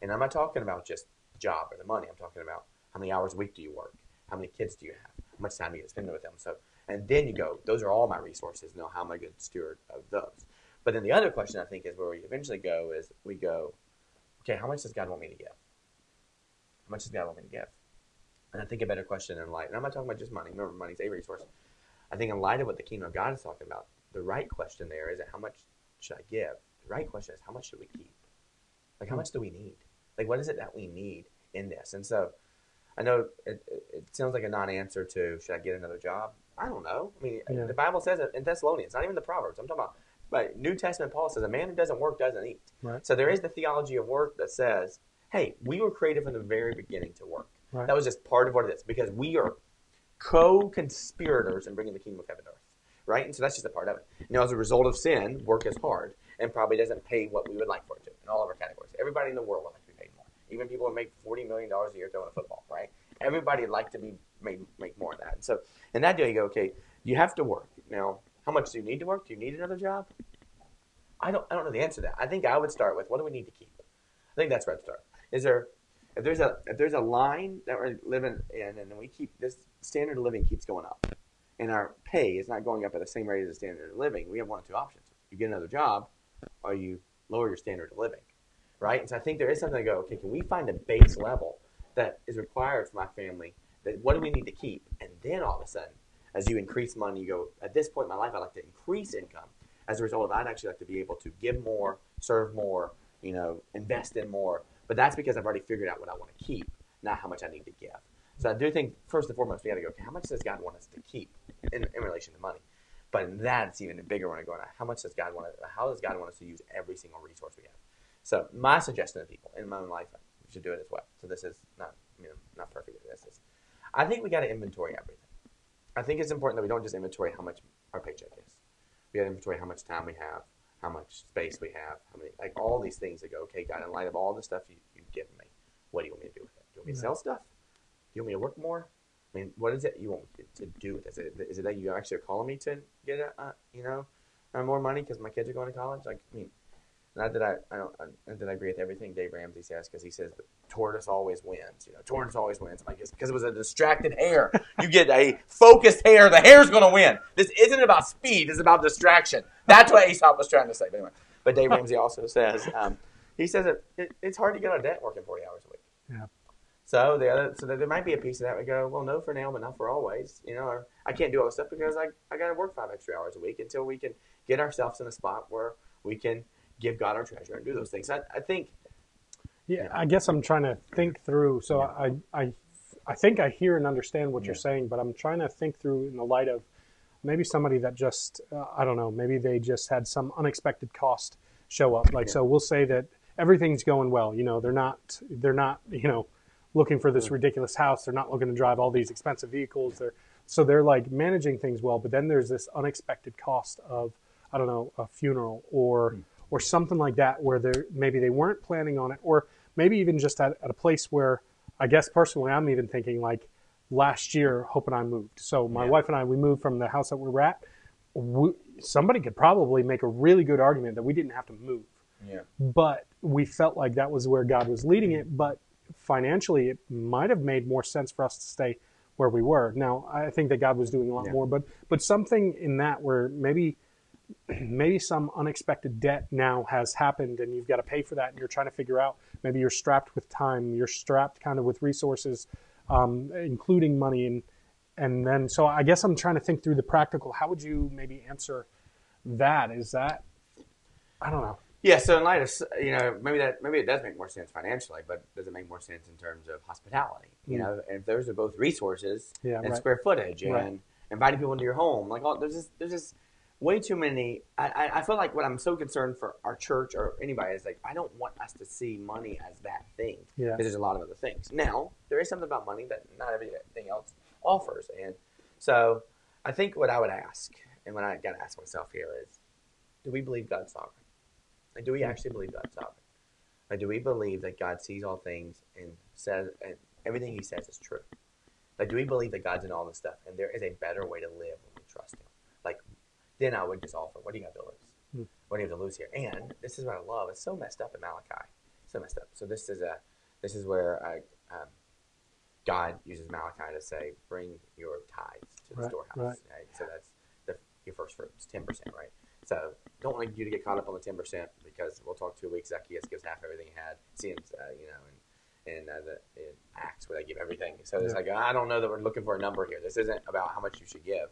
Speaker 1: And I'm not talking about just the job or the money. I'm talking about how many hours a week do you work? How many kids do you have? How much time do you spend with them? So, and then you go, those are all my resources. Now, how am I a good steward of those? But then the other question I think is where we eventually go is we go, okay, how much does God want me to give? How much does God want me to give? And I think a better question in light, and I'm not talking about just money. Remember, money's a resource. I think in light of what the kingdom of God is talking about, the right question there isn't how much should I give. The right question is how much should we keep? Like how
Speaker 2: Hmm.
Speaker 1: much do we need? Like what is it that we need in this? And so, I know it, it, sounds like a non-answer to should I get another job? I don't know. I mean,
Speaker 2: Yeah.
Speaker 1: the Bible says it in Thessalonians, not even the Proverbs. I'm talking about, but New Testament Paul says a man who doesn't work doesn't eat.
Speaker 2: Right.
Speaker 1: So there is the theology of work that says, hey, we were created from the very beginning to work.
Speaker 2: Right.
Speaker 1: That was just part of what it is because we are co-conspirators in bringing the kingdom of heaven to earth, right? And so that's just a part of it. Now, as a result of sin, work is hard and probably doesn't pay what we would like for it to in all of our categories. Everybody in the world Even people who make forty million dollars a year throwing a football, right? Everybody like to be made make more of that. And so, in that deal, you go, okay, you have to work. Now, how much do you need to work? Do you need another job? I don't. I don't know the answer to that. I think I would start with what do we need to keep. I think that's where I'd start. Is there if there's a if there's a line that we're living in and we keep this standard of living keeps going up and our pay is not going up at the same rate as the standard of living, we have one of two options. You get another job or you lower your standard of living. Right? And so I think there is something to go, okay, can we find a base level that is required for my family that what do we need to keep? And then all of a sudden, as you increase money, you go, at this point in my life I'd like to increase income. As a result I'd actually like to be able to give more, serve more, you know, invest in more. But that's because I've already figured out what I want to keep, not how much I need to give. So I do think first and foremost we got to go. Okay, how much does God want us to keep in, in relation to money? But that's even a bigger one. Going, how much does God want? How does God want us to use every single resource we have? So my suggestion to people in my own life, we should do it as well. So this is not, you know, not perfect. This is, I think we got to inventory everything. I think it's important that we don't just inventory how much our paycheck is. We got to inventory how much time we have, how much space we have, how many, like all these things that go, okay, God, in light of all the stuff you, you've given me, what do you want me to do with it? Do you want me to sell stuff? Do you want me to work more? I mean, what is it you want me to do with this? Is it, is it that you actually are calling me to get, a, uh, you know, uh, more money because my kids are going to college? Like, I mean, not that I, I don't, I, not that I agree with everything Dave Ramsey says because he says the tortoise always wins. You know, tortoise always wins. I'm like, because it was a distracted hare. You get a focused hare, the hare's going to win. This isn't about speed. It's about distraction. That's what Aesop was trying to say. But anyway, but Dave Ramsey also says um, he says it, it, it's hard to get out of debt working 40 hours a week.
Speaker 2: Yeah.
Speaker 1: So the other, so there might be a piece of that we go, well, no for now, but not for always. You know, or I can't do all this stuff because I, I got to work five extra hours a week until we can get ourselves in a spot where we can give God our treasure and do those things. I, I think,
Speaker 2: Yeah, I guess I'm trying to think through. So I, I, I think I hear and understand what you're saying, but I'm trying to think through in the light of maybe somebody that just, uh, I don't know, maybe they just had some unexpected cost show up. Like,
Speaker 1: Yeah.
Speaker 2: so we'll say that everything's going well. You know, they're not, they're not, you know, looking for this ridiculous house. They're not looking to drive all these expensive vehicles. They're, so they're like managing things well, but then there's this unexpected cost of, I don't know, a funeral or or something like that where they maybe they weren't planning on it, or maybe even just at, at a place where I guess personally I'm even thinking like last year, Hope and I moved. So my
Speaker 1: Yeah.
Speaker 2: wife and I we moved from the house that we were at. We, somebody could probably make a really good argument that we didn't have to move
Speaker 1: yeah,
Speaker 2: but we felt like that was where God was leading it. But financially, it might have made more sense for us to stay where we were. Now, I think that God was doing a lot
Speaker 1: Yeah.
Speaker 2: more, but but something in that where maybe maybe some unexpected debt now has happened and you've got to pay for that and you're trying to figure out maybe you're strapped with time you're strapped kind of with resources um, including money and and then so i guess i'm trying to think through the practical how would you maybe answer that is that i don't know
Speaker 1: yeah. So in light of you know, maybe that maybe it does make more sense financially, but does it make more sense in terms of hospitality? You
Speaker 2: Mm.
Speaker 1: know, and if those are both resources
Speaker 2: Yeah,
Speaker 1: and
Speaker 2: right.
Speaker 1: square footage and
Speaker 2: Right.
Speaker 1: inviting people into your home, like all there's just there's just way too many. I, I, feel like what I'm so concerned for our church or anybody is like I don't want us to see money as that thing
Speaker 2: Yeah.
Speaker 1: because there's a lot of other things. Now there is something about money that not everything else offers, and so I think what I would ask and what I got to ask myself here is, do we believe God's sovereign? Like, do we hmm. actually believe God's sovereign? Like, do we believe that God sees all things and says and everything He says is true? Like, do we believe that God's in all this stuff and there is a better way to live when we trust Him? Like, then I would just offer, what do you got to lose?
Speaker 2: Hmm.
Speaker 1: What do you have to lose here? And this is what I love. It's so messed up in Malachi. So messed up. So this is a this is where I, um, God uses Malachi to say, bring your tithes to the
Speaker 2: Right,
Speaker 1: storehouse.
Speaker 2: right.
Speaker 1: So that's the, your first fruits, ten percent, right? So don't want you to get caught up on the ten percent because we'll talk two weeks. Zacchaeus gives half everything he had. Seems, uh, you know, and in, uh, the, in Acts where they give everything. So it's
Speaker 2: Yeah.
Speaker 1: like I don't know that we're looking for a number here. This isn't about how much you should give,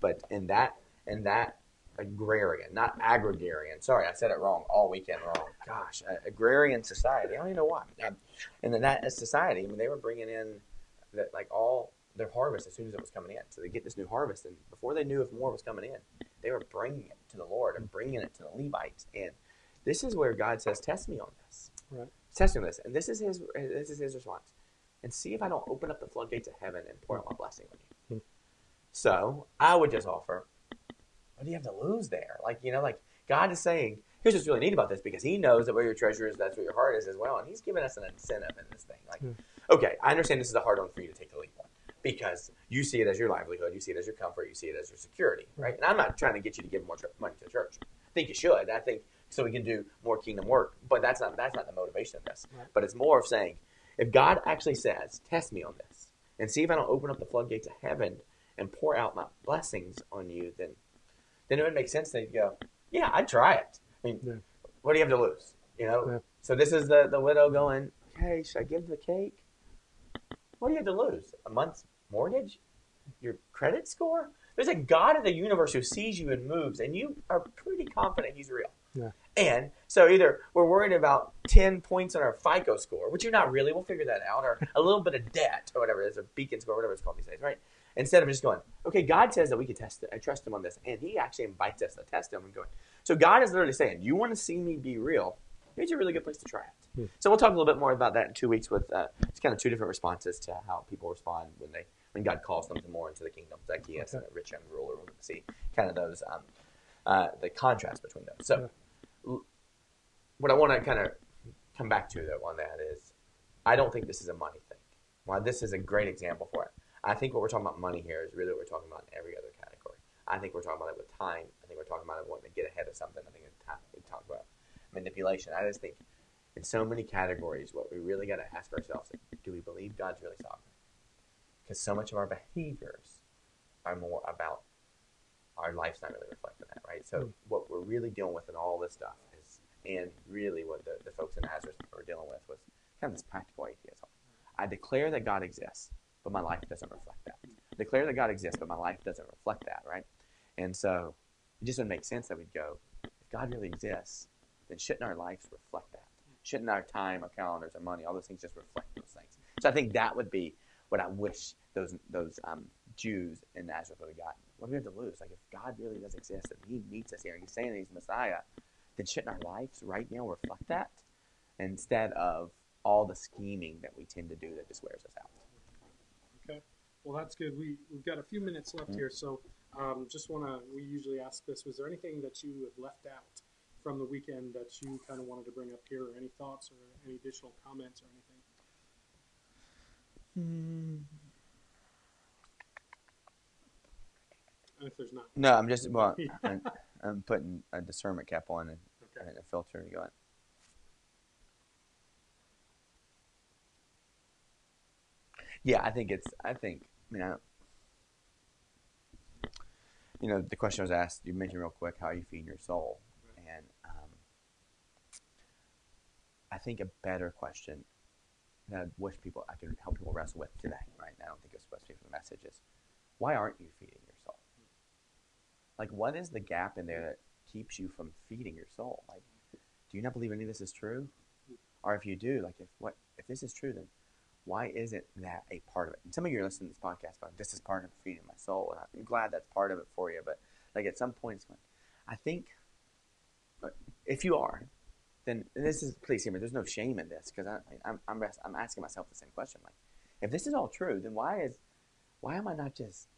Speaker 1: but in that in that agrarian, not agrarian. Sorry, I said it wrong all weekend wrong. Gosh, uh, agrarian society. I don't even know why. And then that society, I mean, they were bringing in that like all their harvest as soon as it was coming in. So they get this new harvest, and before they knew if more was coming in, they were bringing it to the Lord and bringing it to the Levites. And this is where God says, "Test me on this."
Speaker 2: Right.
Speaker 1: Test me on this, and this is his. This is his response. And see if I don't open up the floodgates of heaven and pour out my blessing on you.
Speaker 2: Hmm.
Speaker 1: So I would just offer, what do you have to lose there? Like, you know, like God is saying, here's what's really neat about this because He knows that where your treasure is, that's where your heart is as well. And He's giving us an incentive in this thing. Like,
Speaker 2: Yeah.
Speaker 1: okay, I understand this is a hard one for you to take the leap on because you see it as your livelihood, you see it as your comfort, you see it as your security, hmm. right? And I'm not trying to get you to give more tr- money to the church. I think you should. I think so we can do more kingdom work. But that's not that's not the motivation of this.
Speaker 2: Right.
Speaker 1: But it's more of saying, if God actually says, test me on this and see if I don't open up the floodgates of heaven and pour out my blessings on you, then then it would make sense you go, yeah, I'd try it. I mean,
Speaker 2: Yeah.
Speaker 1: what do you have to lose? You know.
Speaker 2: Yeah.
Speaker 1: So this is the the widow going, okay, should I give the cake? What do you have to lose? A month's mortgage? Your credit score? There's a God of the universe who sees you and moves, and you are pretty confident He's real.
Speaker 2: Yeah.
Speaker 1: And so either we're worried about 10 points on our FICO score, which you're not really, we'll figure that out, or a little bit of debt, or whatever it is, a beacon score, whatever it's called these days, right? Instead of just going, okay, God says that we can test it. I trust Him on this. And He actually invites us to test Him and going, so God is literally saying, you want to see me be real? Here's a really good place to try it.
Speaker 2: Hmm.
Speaker 1: So we'll talk a little bit more about that in two weeks with uh, it's kind of two different responses to how people respond when they when God calls them to more into the kingdom, Zacchaeus
Speaker 2: Okay.
Speaker 1: and the rich young ruler. We're going to see kind of those um, uh, the contrast between those. So l- what I want to kind of come back to though on that is I don't think this is a money thing. While this is a great example for it, I think what we're talking about money here is really what we're talking about in every other category. I think we're talking about it with time. I think we're talking about it wanting to get ahead of something. I think we talk about manipulation. I just think in so many categories, what we really got to ask ourselves is, do we believe God's really sovereign? Because so much of our behaviors are more about our life's not really reflecting that, right? So
Speaker 2: Mm.
Speaker 1: what we're really dealing with in all this stuff is, and really what the, the folks in Nazareth were dealing with was kind of this practical atheism. I declare that God exists, but my life doesn't reflect that. Declare that God exists, but my life doesn't reflect that, right? And so it just would make sense that we'd go, if God really exists, then shouldn't our lives reflect that? Shouldn't our time, our calendars, our money, all those things just reflect those things? So I think that would be what I wish those those um, Jews in Nazareth would have gotten. What do we have to lose? Like if God really does exist and He meets us here and He's saying He's Messiah, then shouldn't our lives right now reflect that instead of all the scheming that we tend to do that just wears us out?
Speaker 2: Well, that's good. We we've got a few minutes left here, so um, just want to. We usually ask this. Was there anything that you have left out from the weekend that you kind of wanted to bring up here, or any thoughts, or any additional comments, or anything? And if there's not,
Speaker 1: No, I'm just well, I'm, I'm putting a discernment cap on and,
Speaker 2: okay.
Speaker 1: and a filter and going. Yeah, I think it's. I think. I mean, you know, the question was asked. You mentioned real quick how you feed your soul, and um, I think a better question that I wish people I could help people wrestle with today. Right? I don't think it's supposed to be for the message is why aren't you feeding your soul? Like, what is the gap in there that keeps you from feeding your soul? Like, do you not believe any of this is true? Or if you do, like, if what if this is true, then why isn't that a part of it? And some of you are listening to this podcast going, "This is part of feeding my soul," and I'm glad that's part of it for you. But like, at some point, it's going, I think if you are, then this is please hear me. There's no shame in this because I'm I'm I'm asking myself the same question. Like, if this is all true, then why is why am I not just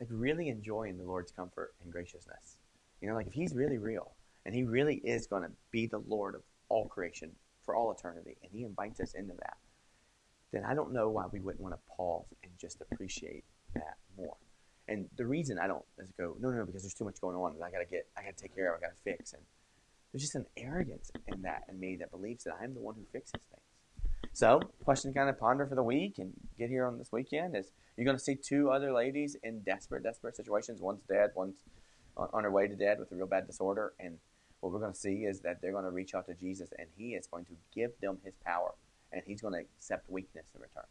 Speaker 1: like really enjoying the Lord's comfort and graciousness? You know, like if He's really real and He really is going to be the Lord of all creation for all eternity, and He invites us into that, then I don't know why we wouldn't want to pause and just appreciate that more. And the reason I don't is go, no, no, no, because there's too much going on, and I gotta get, I gotta take care of, I gotta fix, and there's just an arrogance in that in me that believes that I'm the one who fixes things. So, question kind of ponder for the week and get here on this weekend is you're to see two other ladies in desperate, desperate situations. One's dead, one's on, her way to dead with a real bad disorder. And what we're to see is that they're to reach out to Jesus and he is going to give them his power and He's going to accept weakness in return.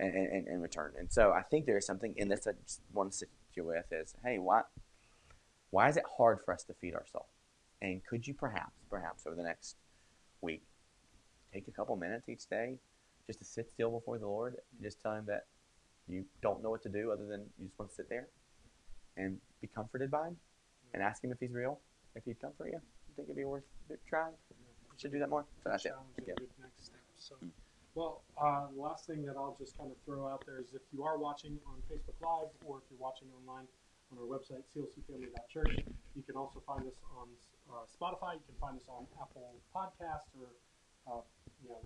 Speaker 1: And, and, and return. And so I think there is something in this that I just want to sit you with is, hey, why, why is it hard for us to feed our soul? And could you perhaps, perhaps over the next week, take a couple minutes each day just to sit still before the Lord and just tell Him that you don't know what to do other than you just want to sit there and be comforted by Him and ask Him if He's real, if He'd for you. You think it'd be worth trying? You should do that more. So that's it.
Speaker 2: So, well, uh, the last thing that I'll just kind of throw out there is if you are watching on Facebook Live or if you're watching online on our website, clcfamily.church, you can also find us on uh, Spotify. You can find us on Apple Podcasts or uh, you know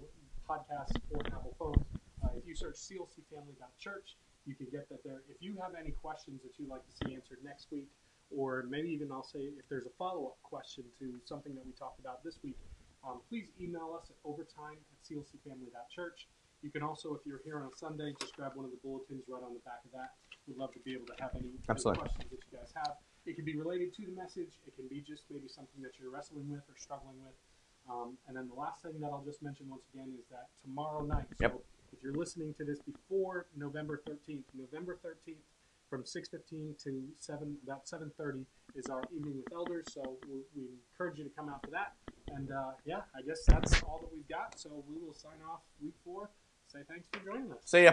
Speaker 2: podcasts for Apple phones. Uh, if you search clcfamily.church, you can get that there. If you have any questions that you'd like to see answered next week, or maybe even I'll say if there's a follow up question to something that we talked about this week, um, please email us at overtime at clcfamily.church. You can also, if you're here on a Sunday, just grab one of the bulletins right on the back of that. We'd love to be able to have any, questions that you guys have. It can be related to the message. It can be just maybe something that you're wrestling with or struggling with. Um, and then the last thing that I'll just mention once again is that tomorrow night.
Speaker 1: Yep.
Speaker 2: If you're listening to this before November 13th, November 13th from 6:15 to 7 about 7:30 is our evening with elders. So we, we encourage you to come out for that. And uh, yeah, I guess that's all that we've got. So we will sign off week four. Say thanks for joining us.
Speaker 1: See ya.